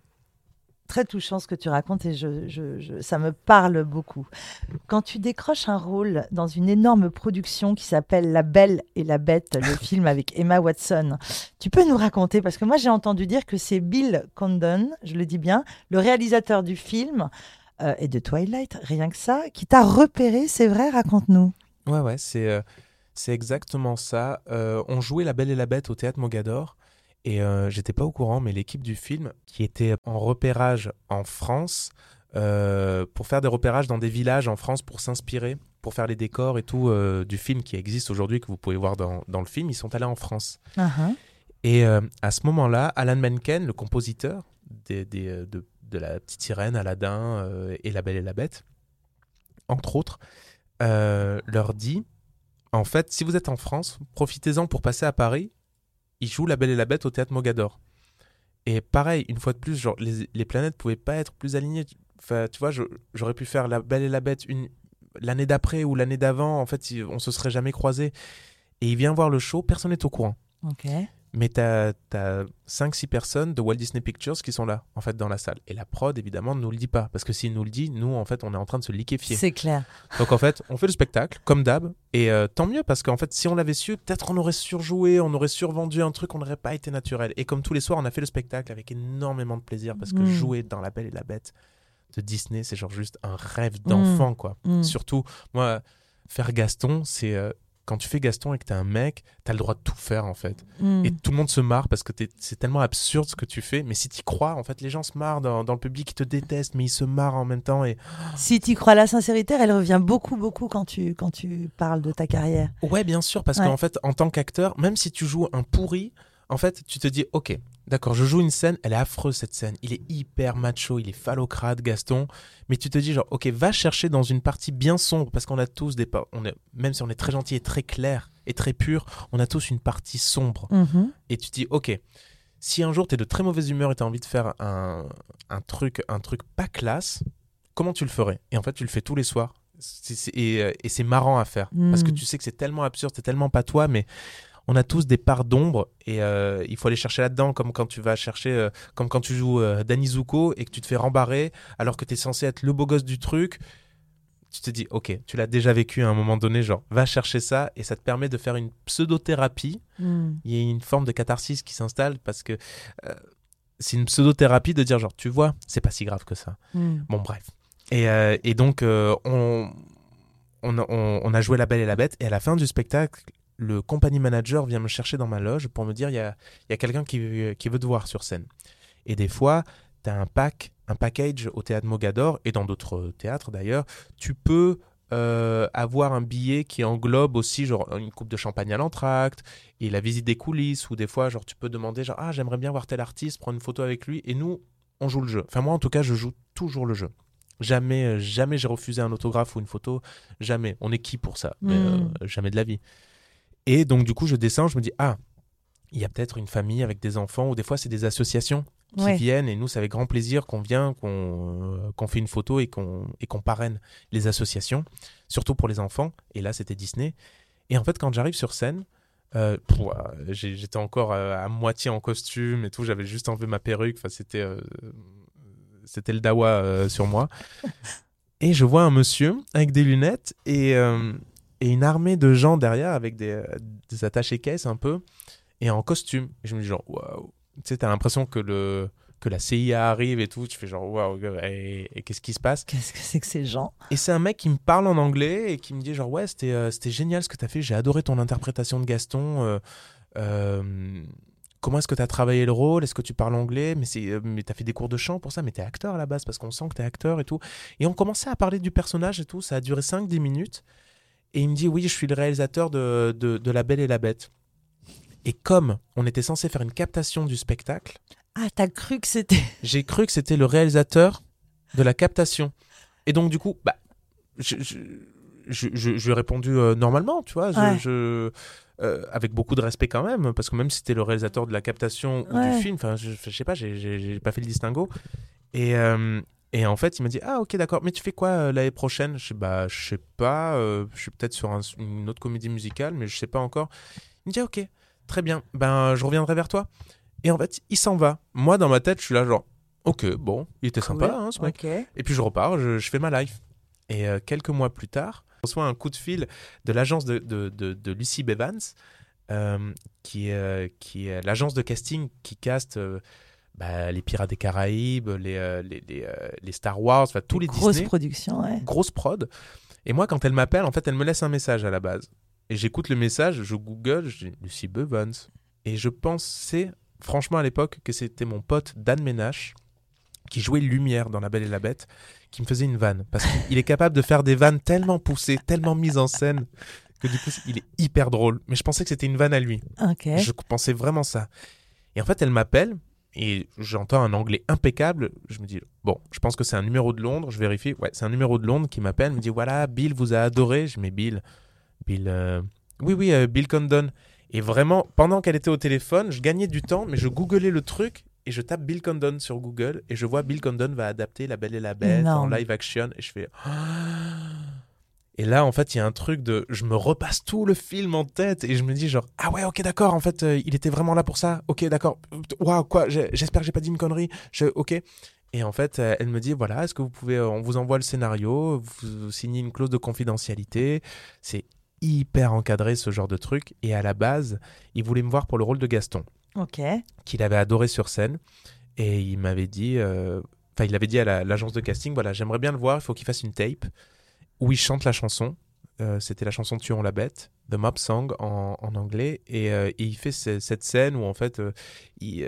très touchant ce que tu racontes et je, ça me parle beaucoup. Quand tu décroches un rôle dans une énorme production qui s'appelle La Belle et la Bête, le [LAUGHS] film avec Emma Watson, tu peux nous raconter Parce que moi j'ai entendu dire que c'est Bill Condon, je le dis bien, le réalisateur du film euh, et de Twilight, rien que ça, qui t'a repéré, c'est vrai? Raconte-nous. Ouais, ouais, c'est euh, exactement ça. Euh, on jouait La Belle et la Bête au théâtre Mogador. Et euh, j'étais pas au courant, mais l'équipe du film, qui était en repérage en France, euh, pour faire des repérages dans des villages en France pour s'inspirer, pour faire les décors et tout euh, du film qui existe aujourd'hui, que vous pouvez voir dans, dans, le film, ils sont allés en France. Uh-huh. Et à ce moment-là, Alan Menken, le compositeur des, des, de, de, La Petite Sirène, Aladdin et La Belle et la Bête, entre autres, leur dit en fait, si vous êtes en France, profitez-en pour passer à Paris il joue La Belle et la Bête au théâtre Mogador. Et pareil, une fois de plus, genre, les, les planètes pouvaient pas être plus alignées. Enfin, tu vois, j'aurais pu faire La Belle et la Bête une l'année d'après ou l'année d'avant. En fait, on se serait jamais croisés. Et il vient voir le show, personne n'est au courant. Ok mais tu as, 5-6 personnes de Walt Disney Pictures qui sont là, en fait, dans la salle. Et la prod, évidemment, ne nous le dit pas. Parce que s'il nous le dit, nous, en fait, on est en train de se liquéfier. C'est clair. Donc, en fait, on fait le spectacle, comme d'hab. Et euh, tant mieux, parce qu'en fait, si on l'avait su, peut-être on aurait surjoué, on aurait survendu un truc, on n'aurait pas été naturel. Et comme tous les soirs, on a fait le spectacle avec énormément de plaisir. Parce que mm. jouer dans La Belle et la Bête de Disney, c'est genre juste un rêve d'enfant, mm. quoi. Mm. Surtout, moi, faire Gaston, c'est. Euh, quand tu fais Gaston et que t'es un mec, t'as le droit de tout faire en fait. Hmm. Et tout le monde se marre parce que c'est tellement absurde ce que tu fais. Mais si t'y crois, en fait, les gens se marrent dans, le public, ils te détestent, mais ils se marrent en même temps. Et... Si tu crois, la sincérité, elle revient beaucoup, beaucoup quand tu, quand tu parles de ta carrière. Ouais, bien sûr, parce qu'en fait, en tant qu'acteur, même si tu joues un pourri, en fait, tu te dis, ok, d'accord, je joue une scène, elle est affreuse cette scène, il est hyper macho, il est phallocrate, Gaston, mais tu te dis, genre, ok, va chercher dans une partie bien sombre, parce qu'on a tous des. On est, même si on est très gentil et très clair et très pur, on a tous une partie sombre. Mm-hmm. Et tu te dis, ok, si un jour tu es de très mauvaise humeur et tu as envie de faire un, un, truc, un truc pas classe, comment tu le ferais? Et en fait, tu le fais tous les soirs. Euh, et, c'est marrant à faire parce que mm. tu sais que c'est tellement absurde, c'est tellement pas toi, mais on a tous des parts d'ombre et euh, il faut aller chercher là-dedans, comme quand tu vas chercher, euh, comme quand tu joues euh, Danny Zuko et que tu te fais rembarrer alors que tu es censé être le beau gosse du truc. Tu te dis, ok, tu l'as déjà vécu à un moment donné, genre, va chercher ça et ça te permet de faire une pseudothérapie. Hmm. Il y a une forme de catharsis qui s'installe parce que c'est une pseudothérapie de dire, genre, tu vois, c'est pas si grave que ça. Hmm. Bon, bref. Et, donc, on, on, a joué La Belle et la Bête, et à la fin du spectacle, le company manager vient me chercher dans ma loge pour me dire il y a, y a quelqu'un qui, qui, veut te voir sur scène. Et des fois, tu as un pack, un package au théâtre Mogador et dans d'autres théâtres d'ailleurs, tu peux euh, avoir un billet qui englobe aussi genre une coupe de champagne à l'entracte et la visite des coulisses ou des fois genre tu peux demander genre ah j'aimerais bien voir tel artiste prendre une photo avec lui. Et nous on joue le jeu. Enfin moi en tout cas je joue toujours le jeu. Jamais euh, jamais j'ai refusé un autographe ou une photo. Jamais. On est qui pour ça? Hmm. euh, jamais de la vie et donc, du coup, je descends, je me dis, ah, il y a peut-être une famille avec des enfants, ou des fois, c'est des associations qui viennent, et nous, c'est avec grand plaisir qu'on vient, qu'on euh, fait une photo et qu'on parraine les associations, surtout pour les enfants. Et là, c'était Disney. Et en fait, quand j'arrive sur scène, euh, j'étais encore à, moitié en costume et tout, j'avais juste enlevé ma perruque, enfin, c'était c'était le dawa sur moi. [LAUGHS] Et je vois un monsieur avec des lunettes et, euh, et une armée de gens derrière avec des, euh, des attachés caisses un peu et en costume. Et je me dis genre, waouh. Tu sais, t'as l'impression que le que la CIA arrive et tout. Tu fais genre, waouh, et, et qu'est-ce qui se passe? Qu'est-ce que c'est que ces gens? Et c'est un mec qui me parle en anglais et qui me dit genre, ouais, c'était euh, c'était génial ce que t'as fait. J'ai adoré ton interprétation de Gaston. euh, euh, Comment est-ce que tu as travaillé le rôle? Est-ce que tu parles anglais? Mais c'est, mais t'as fait des cours de chant pour ça Mais t'es acteur à la base parce qu'on sent que t'es acteur et tout. Et on commençait à parler du personnage et tout. Ça a duré 5-10 minutes. Et il me dit oui, je suis le réalisateur de, de, de La Belle et la Bête. Et comme on était censé faire une captation du spectacle, Ah, t'as cru que c'était. [LAUGHS] j'ai cru que c'était le réalisateur de la captation. Et donc du coup, bah, je, je, je, je- lui ai répondu euh, normalement, tu vois, je, Ouais. je- euh, avec beaucoup de respect quand même, parce que même si c'était le réalisateur de la captation ou du film, enfin, je, sais pas, j'ai pas fait le distinguo. Et, euh, et en fait, il m'a dit ah ok d'accord, mais tu fais quoi euh, l'année prochaine? Je sais bah je sais pas, euh, je suis peut-être sur un- une autre comédie musicale, mais je sais pas encore. Il me dit ah, ok, très bien, ben je reviendrai vers toi. Et en fait, il s'en va. Moi dans ma tête, je suis là genre ok bon, il était sympa hein, ce mec. Et puis je repars, je, je fais ma life. Et euh, quelques mois plus tard, je reçois un coup de fil de l'agence de, de, de- Bevans, qui, qui est l'agence de casting qui caste bah, les Pirates des Caraïbes, les, euh, les, les, euh, les Star Wars, enfin tous les Grosse Disney, production, ouais. grosse prod. Et moi, quand elle m'appelle, en fait, elle me laisse un message à la base. Et j'écoute le message, je google, je dis Lucy Bevans. Et je pensais, franchement, à l'époque, que c'était mon pote Dan Ménache qui jouait Lumière dans La Belle et la Bête, qui me faisait une vanne. Parce qu'il est capable de faire des vannes tellement poussées, tellement mises en scène, que du coup, il est hyper drôle. Mais je pensais que c'était une vanne à lui. Ok. Je pensais vraiment ça. Et en fait, elle m'appelle et j'entends un anglais impeccable. Je me dis, bon, je pense que c'est un numéro de Londres. Je vérifie. Ouais, c'est un numéro de Londres qui m'appelle. me dit, voilà, Bill vous a adoré. Je mets Bill. Bill. euh, Oui, oui, euh, Bill Condon. Et vraiment, pendant qu'elle était au téléphone, je gagnais du temps, mais je googlais le truc et je tape Bill Condon sur Google et je vois Bill Condon va adapter La Belle et la Bête en live action et je fais. Et là, en fait, il y a un truc de. Je me repasse tout le film en tête et je me dis, genre, ah ouais, ok, d'accord, en fait, euh, il était vraiment là pour ça. Ok, d'accord. Waouh, quoi, j'espère que j'ai pas dit une connerie. Je, ok. Et en fait, euh, elle me dit, voilà, est-ce que vous pouvez. euh, On vous envoie le scénario, vous, signez une clause de confidentialité. C'est hyper encadré, ce genre de truc. Et à la base, il voulait me voir pour le rôle de Gaston Ok. qu'il avait adoré sur scène. Et il m'avait dit, euh, enfin, il avait dit à la- l'agence de casting, voilà, j'aimerais bien le voir, il faut qu'il fasse une tape où il chante la chanson. Euh, C'était la chanson Tuons la bête, The Mob Song en, en anglais. Et, euh, et il fait ce- cette scène où en fait, euh, il,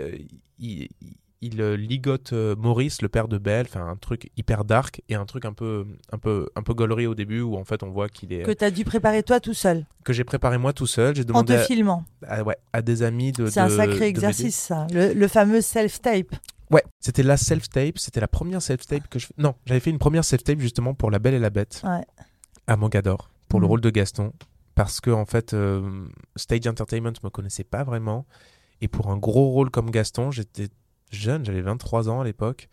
il, il- il, ligote Maurice, le père de Belle, enfin un truc hyper dark et un truc un peu, un peu, un peu gaulerie au début où en fait on voit qu'il est Que t'as dû préparer toi tout seul, que j'ai préparé moi tout seul. J'ai en demandé te à, filmant. à- ouais, à des amis de. C'est un de- sacré exercice, ça. Le, le fameux self-tape. Ouais, c'était la self-tape, c'était la première self-tape que je fais. Non, j'avais fait une première self-tape justement pour La Belle et la Bête Ouais. à Mogador pour le Mm. rôle de Gaston parce que en fait euh, Stage Entertainment me connaissait pas vraiment et pour un gros rôle comme Gaston, j'étais jeune, j'avais 23 ans à l'époque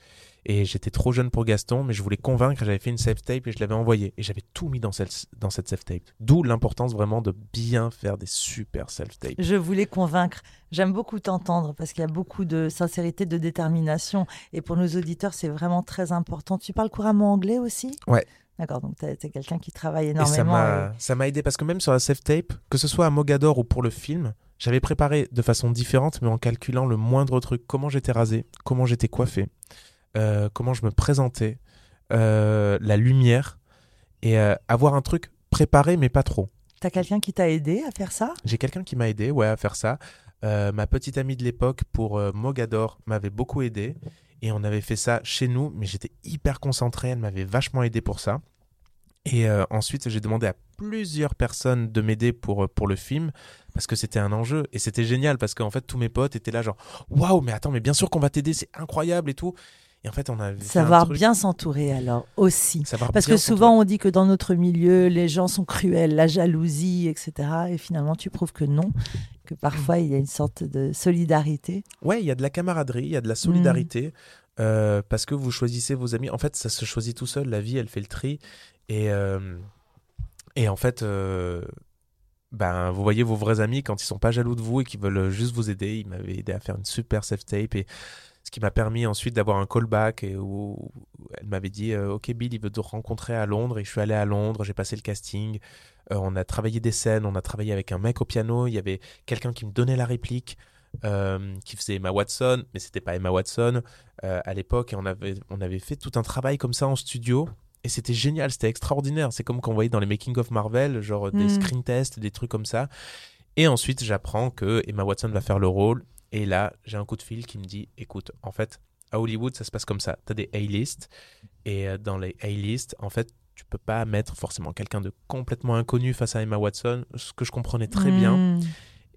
et j'étais trop jeune pour Gaston, mais je voulais convaincre, j'avais fait une self-tape et je l'avais envoyée et j'avais tout mis dans, cette- dans cette self-tape. D'où l'importance vraiment de bien faire des super self-tapes. Je voulais convaincre. J'aime beaucoup t'entendre parce qu'il y a beaucoup de sincérité, de détermination. Et pour nos auditeurs, c'est vraiment très important. Tu parles couramment anglais aussi? Ouais. D'accord, donc tu es, quelqu'un qui travaille Et ça énormément. m'a, ça m'a aidé parce que même sur la self-tape, que ce soit à Mogador ou pour le film, j'avais préparé de façon différente, mais en calculant le moindre truc, comment j'étais rasé, comment j'étais coiffé, euh, comment je me présentais, euh, la lumière, et euh, avoir un truc préparé, mais pas trop. Tu as quelqu'un qui t'a aidé à faire ça? J'ai quelqu'un qui m'a aidé ouais, à faire ça. Euh, ma petite amie de l'époque pour euh, Mogador m'avait beaucoup aidé. Et on avait fait ça chez nous, mais j'étais hyper concentré. Elle m'avait vachement aidé pour ça. Et euh, ensuite, j'ai demandé à plusieurs personnes de m'aider pour, euh, pour le film parce que c'était un enjeu. Et c'était génial parce qu'en fait, tous mes potes étaient là, genre Waouh, mais attends, mais bien sûr qu'on va t'aider, c'est incroyable et tout. Et en fait, on a Savoir truc- bien s'entourer alors aussi. savoir Parce que souvent, on dit que dans notre milieu, les gens sont cruels, la jalousie, etc. Et finalement, tu prouves que non, que parfois, il y a une sorte de solidarité. Ouais, il y a de la camaraderie, il y a de la solidarité, euh, parce que vous choisissez vos amis. En fait, ça se choisit tout seul. La vie, elle fait le tri. Et, euh, et en fait, euh, ben, vous voyez vos vrais amis quand ils sont pas jaloux de vous et qui veulent juste vous aider. Ils m'avaient aidé à faire une super self-tape. Et ce qui m'a permis ensuite d'avoir un callback et où elle m'avait dit Ok, Bill, il veut te rencontrer à Londres. Et je suis allé à Londres, j'ai passé le casting. on a travaillé des scènes, on a travaillé avec un mec au piano. Il y avait quelqu'un qui me donnait la réplique. qui faisait Emma Watson, mais c'était pas Emma Watson à l'époque, et on avait, on avait fait tout un travail comme ça en studio, et c'était génial, c'était extraordinaire. C'est comme qu'on voyait dans les making of Marvel, genre des hmm. screen tests, des trucs comme ça. Et ensuite, j'apprends que Emma Watson va faire le rôle. Et là, j'ai un coup de fil qui me dit écoute, en fait, à Hollywood, ça se passe comme ça. Tu as des A-list. Et euh, dans les A-list, en fait, tu peux pas mettre forcément quelqu'un de complètement inconnu face à Emma Watson, ce que je comprenais très bien. Hmm.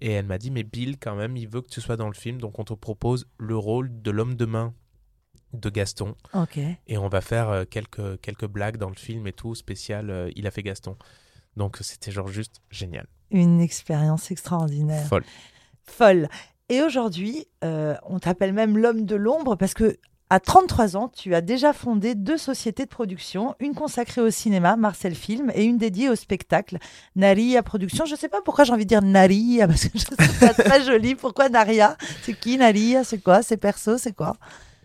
Et elle m'a dit mais Bill, quand même, il veut que tu sois dans le film. Donc on te propose le rôle de l'homme de main de Gaston. Et on va faire euh, quelques, quelques blagues dans le film et tout, spécial, euh, il a fait Gaston. Donc c'était genre juste génial. Une expérience extraordinaire. Folle. Folle. Et aujourd'hui, euh, on t'appelle même l'homme de l'ombre parce que à 33 ans, tu as déjà fondé deux sociétés de production, une consacrée au cinéma, Marcel Film, et une dédiée au spectacle, Naria Production. Je ne sais pas pourquoi j'ai envie de dire Naria, parce que je trouve ça [LAUGHS] très joli. Pourquoi Naria? C'est qui Naria? C'est quoi? C'est perso? C'est quoi?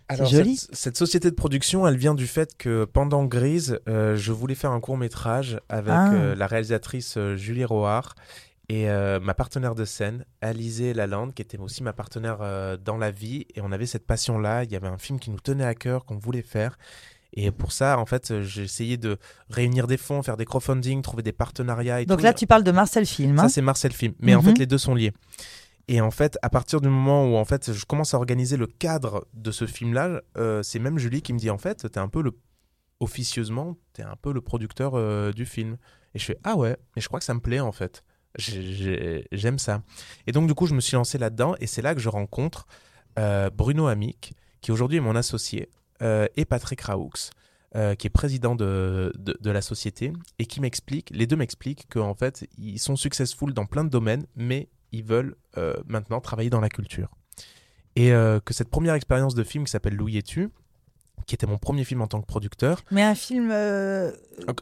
Alors, Cette, société de production, elle vient du fait que pendant Grise, euh, je voulais faire un court métrage avec ah. euh, la réalisatrice Julie Roard et ma partenaire de scène, Alizé Lalande, qui était aussi ma partenaire dans la vie. Et on avait cette passion-là. Il y avait un film qui nous tenait à cœur, qu'on voulait faire. Et pour ça, en fait, j'ai essayé de réunir des fonds, faire des crowdfunding, trouver des partenariats. Et Donc là, tu parles de Marcel Film. Ça, hein c'est Marcel Film. Mais en mhm. fait, les deux sont liés. Et en fait, à partir du moment où en fait, je commence à organiser le cadre de ce film-là, euh, c'est même Julie qui me dit en fait, t'es un peu le officieusement, t'es un peu le producteur euh, du film. Et je fais ah ouais, mais je crois que ça me plaît en fait. J'aime ça. Et donc du coup, je me suis lancé là-dedans et c'est là que je rencontre euh, Bruno Amic, qui aujourd'hui est mon associé, et Patrick Raoux. qui est président de, de, de, la société et qui m'explique, les deux m'expliquent qu'en fait, ils sont successful dans plein de domaines, mais ils veulent euh, maintenant travailler dans la culture. Et euh, que cette première expérience de film qui s'appelle Louis et tu, qui était mon premier film en tant que producteur. Mais un film. Euh,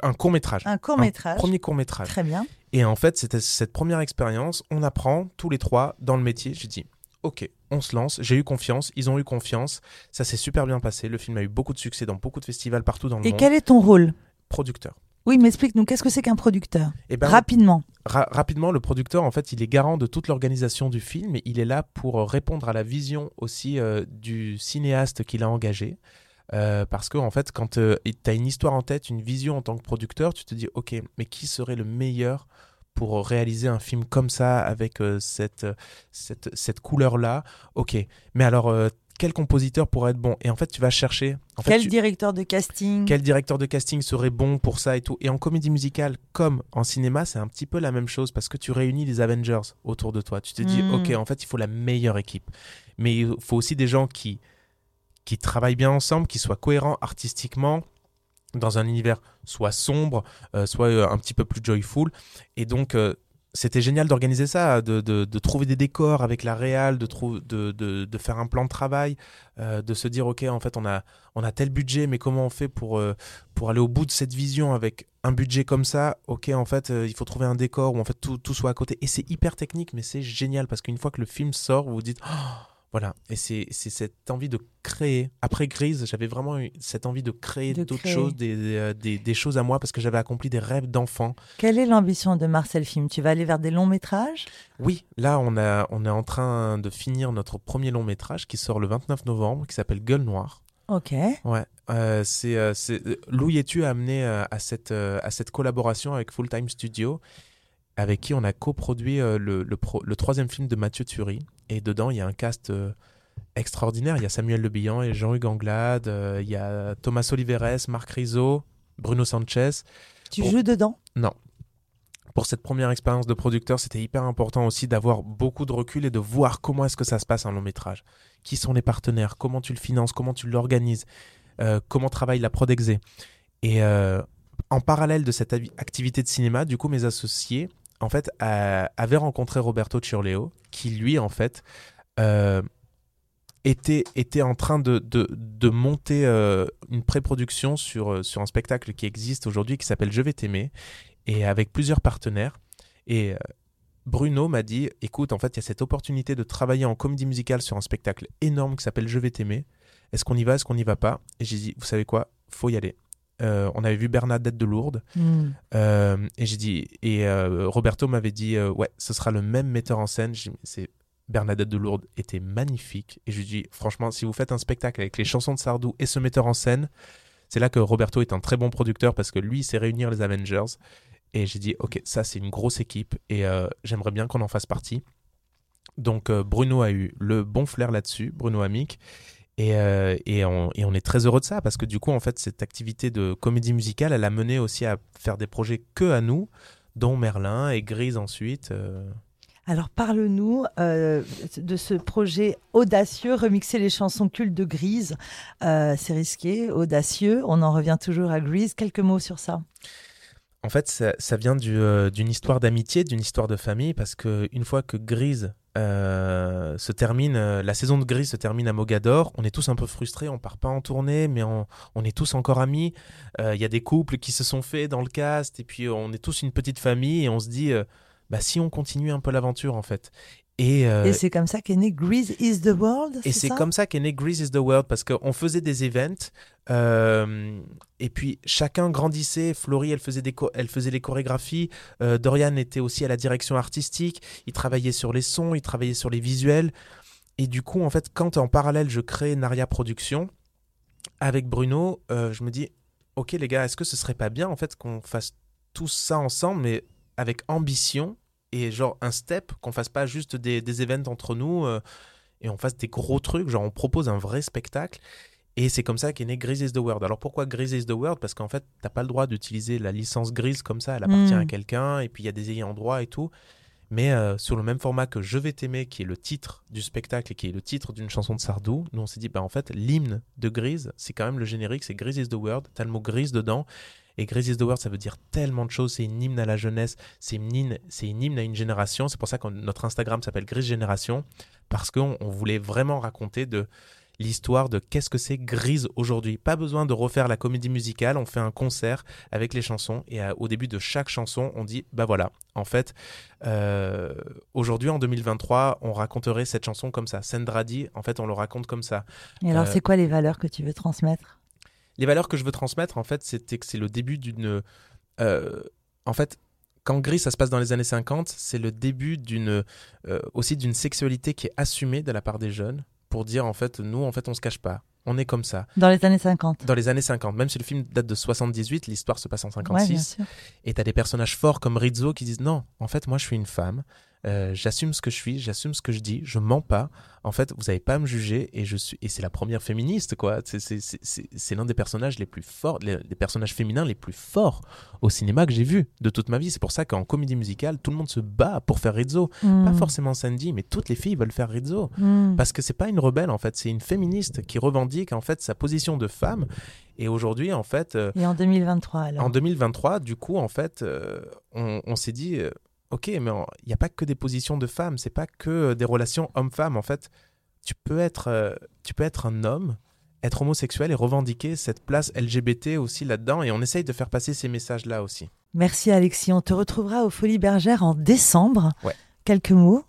un, court métrage. Un court métrage. premier court métrage. Très bien. Et en fait, c'était cette première expérience, on apprend tous les trois dans le métier. J'ai dit, ok, on se lance. J'ai eu confiance, ils ont eu confiance. Ça s'est super bien passé. Le film a eu beaucoup de succès dans beaucoup de festivals partout dans le monde. Et quel est ton rôle? Producteur. Oui, mais explique-nous, qu'est-ce que c'est qu'un producteur? Eh ben, Rapidement. rapidement, le producteur, en fait, il est garant de toute l'organisation du film et il est là pour euh, répondre à la vision aussi euh, du cinéaste qu'il a engagé. Euh, parce que, en fait, quand tu as une histoire en tête, une vision en tant que producteur, tu te dis, OK, mais qui serait le meilleur pour réaliser un film comme ça, avec cette, cette, cette couleur-là? Ok, mais alors, quel compositeur pourrait être bon? Et en fait, tu vas chercher. quel directeur de casting? Quel directeur de casting serait bon pour ça et tout? Et en comédie musicale, comme en cinéma, c'est un petit peu la même chose parce que tu réunis les Avengers autour de toi. Tu te dis, hmm. ok, en fait, il faut la meilleure équipe. Mais il faut aussi des gens qui, qui travaillent bien ensemble, qui soient cohérents artistiquement dans un univers soit sombre, euh, soit euh, un petit peu plus joyful. Et donc, euh, c'était génial d'organiser ça, de, trouver des décors avec la réal, de, de, faire un plan de travail, de se dire ok en fait on a, on a tel budget mais comment on fait pour, aller au bout de cette vision avec un budget comme ça? Ok en fait il faut trouver un décor où en fait tout, tout soit à côté et c'est hyper technique mais c'est génial parce qu'une fois que le film sort vous vous dites oh, voilà, et c'est cette envie de créer. Après Grise, j'avais vraiment eu cette envie de créer d'autres choses, des, des, des, choses à moi, parce que j'avais accompli des rêves d'enfant. Quelle est l'ambition de Marcel Film Tu vas aller vers des longs métrages? Oui, là, on, a, on est en train de finir notre premier long métrage qui sort le 29 novembre, qui s'appelle Gueule Noire. Ok. Ouais, euh, c'est euh, Louis et tu a amené euh, à, cette, à cette collaboration avec Full Time Studio avec qui on a coproduit le, le, le, troisième film de Mathieu Thury, et dedans, il y a un cast euh, extraordinaire. Il y a Samuel Le Bihan et Jean-Hugues Anglade. Euh, il y a Thomas Oliveres, Marc Rizzo, Bruno Sanchez. Tu joues dedans? Non. Pour cette première expérience de producteur, c'était hyper important aussi d'avoir beaucoup de recul et de voir comment est-ce que ça se passe un long métrage. Qui sont les partenaires? Comment tu le finances? Comment tu l'organises? Euh, Comment travaille la prod exé? Et en parallèle de cette activité de cinéma, du coup, mes associés en fait, avait rencontré Roberto Ciorleo, qui lui, en fait, euh, était, était en train de, de, monter euh, une pré-production sur, euh, sur un spectacle qui existe aujourd'hui qui s'appelle Je vais t'aimer, et avec plusieurs partenaires. Et Bruno m'a dit écoute, en fait, il y a cette opportunité de travailler en comédie musicale sur un spectacle énorme qui s'appelle Je vais t'aimer. Est-ce qu'on y va Est-ce qu'on n'y va pas? Et j'ai dit vous savez quoi? Faut y aller. Euh, on avait vu Bernadette de Lourdes. Hmm. euh, et j'ai dit et euh, Roberto m'avait dit ouais ce sera le même metteur en scène. C'est Bernadette de Lourdes était magnifique. Et je lui dis franchement si vous faites un spectacle avec les chansons de Sardou et ce metteur en scène c'est là que Roberto est un très bon producteur parce que lui il sait réunir les Avengers. Et j'ai dit ok ça c'est une grosse équipe et j'aimerais bien qu'on en fasse partie. Donc Bruno a eu le bon flair là-dessus Bruno Amic et, euh, et, on, et on est très heureux de ça parce que du coup, en fait, cette activité de comédie musicale, elle a mené aussi à faire des projets que à nous, dont Merlin et Grise ensuite. euh. Alors parle-nous euh, de ce projet audacieux, remixer les chansons cultes de Grise. C'est risqué, audacieux, on en revient toujours à Grise. Quelques mots sur ça. En fait, ça, ça vient du, d'une histoire d'amitié, d'une histoire de famille, parce que une fois que Grise euh, se termine, euh, la saison de Grise se termine à Mogador, on est tous un peu frustrés, on part pas en tournée, mais on, on est tous encore amis. Euh, Il y a des couples qui se sont faits dans le cast, et puis on est tous une petite famille, et on se dit, euh, bah si on continue un peu l'aventure en fait. Et, euh, Et c'est comme ça qu'est né Grease is the World. et c'est comme ça qu'est né Grease is the World parce qu'on faisait des events euh, et puis chacun grandissait. Florie, elle faisait, des elle faisait les chorégraphies. Euh, Dorian était aussi à la direction artistique. Il travaillait sur les sons, il travaillait sur les visuels. Et du coup, en fait, quand en parallèle je crée Naria Productions avec Bruno, je me dis, ok les gars, est-ce que ce serait pas bien en fait qu'on fasse tout ça ensemble, mais avec ambition et genre un step, qu'on fasse pas juste des, des events entre nous euh, et on fasse des gros trucs, genre on propose un vrai spectacle. Et c'est comme ça qu'est né Grease is the World. Alors pourquoi Grease is the World? Parce qu'en fait, t'as pas le droit d'utiliser la licence Grease comme ça, elle appartient à quelqu'un, et puis il y a des ayants droit et tout. Mais euh, sur le même format que Je vais t'aimer, qui est le titre du spectacle et qui est le titre d'une chanson de Sardou, nous on s'est dit, bah en fait, l'hymne de Grease, c'est quand même le générique, c'est Grease is the World, t'as le mot Grease dedans. Et Grease is the World, ça veut dire tellement de choses. C'est une hymne à la jeunesse, c'est une hymne, c'est une hymne à une génération. C'est pour ça que notre Instagram s'appelle Grease Génération, parce qu'on on voulait vraiment raconter de l'histoire de qu'est-ce que c'est Grise aujourd'hui. Pas besoin de refaire la comédie musicale, on fait un concert avec les chansons et à- au début de chaque chanson, on dit bah voilà, en fait, euh, aujourd'hui en 2023, on raconterait cette chanson comme ça. Sendradi, en fait, on le raconte comme ça. Et alors, Euh, c'est quoi les valeurs que tu veux transmettre? Les valeurs que je veux transmettre, en fait, c'était que c'est le début d'une. euh, en fait, quand Gris, ça se passe dans les années 50, c'est le début d'une euh, aussi d'une sexualité qui est assumée de la part des jeunes pour dire en fait, nous, en fait, on se cache pas. On est comme ça. Dans les années 50. Dans les années 50, même si le film date de 78, l'histoire se passe en Ouais, bien 56. sûr. Et t'as des personnages forts comme Rizzo qui disent non, en fait, moi je suis une femme, euh, j'assume ce que je suis, j'assume ce que je dis, je mens pas. En fait, vous avez pas à me juger et je suis et c'est la première féministe quoi. C'est- l'un des personnages les plus forts, les, personnages féminins les plus forts au cinéma que j'ai vu de toute ma vie. C'est pour ça qu'en comédie musicale, tout le monde se bat pour faire Rizzo. Pas Hmm. forcément Sandy, mais toutes les filles veulent faire Rizzo. Hmm. Parce que c'est pas une rebelle en fait, c'est une féministe qui revendique en fait sa position de femme. Et aujourd'hui en fait, euh, Et en 2023, alors? en 2023, du coup, en fait, euh, on, on s'est dit, ok, mais il n'y a pas que des positions de femmes, c'est pas que euh, des relations homme-femme. En fait, tu peux être, euh, tu peux être un homme, être homosexuel et revendiquer cette place LGBT aussi là-dedans. Et on essaye de faire passer ces messages-là aussi. Merci Alexis. On te retrouvera aux Folies Bergères en décembre. Ouais. Quelques mots?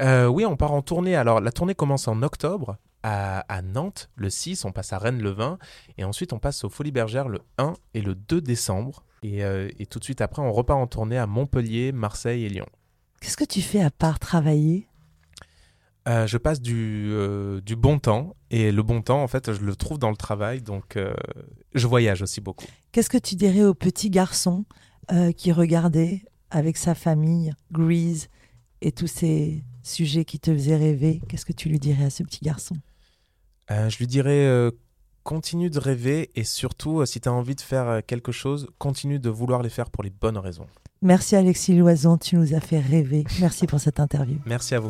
Euh, oui, on part en tournée. Alors, la tournée commence en octobre à, à Nantes le 6, on passe à Rennes le 20, et ensuite on passe aux Folies Bergères le 1 et le 2 décembre. Et, euh, et tout de suite après, on repart en tournée à Montpellier, Marseille et Lyon. Qu'est-ce que tu fais à part travailler? Euh, je passe du, euh, du bon temps et le bon temps en fait je le trouve dans le travail donc euh, je voyage aussi beaucoup. Qu'est-ce que tu dirais au petit garçon qui regardait avec sa famille Grease et tous ces sujets qui te faisaient rêver? Qu'est-ce que tu lui dirais à ce petit garçon? Euh, je lui dirais euh, continue de rêver et surtout euh, si tu as envie de faire quelque chose, continue de vouloir les faire pour les bonnes raisons. Merci Alexis Loison, tu nous as fait rêver. Merci pour cette interview. Merci à vous.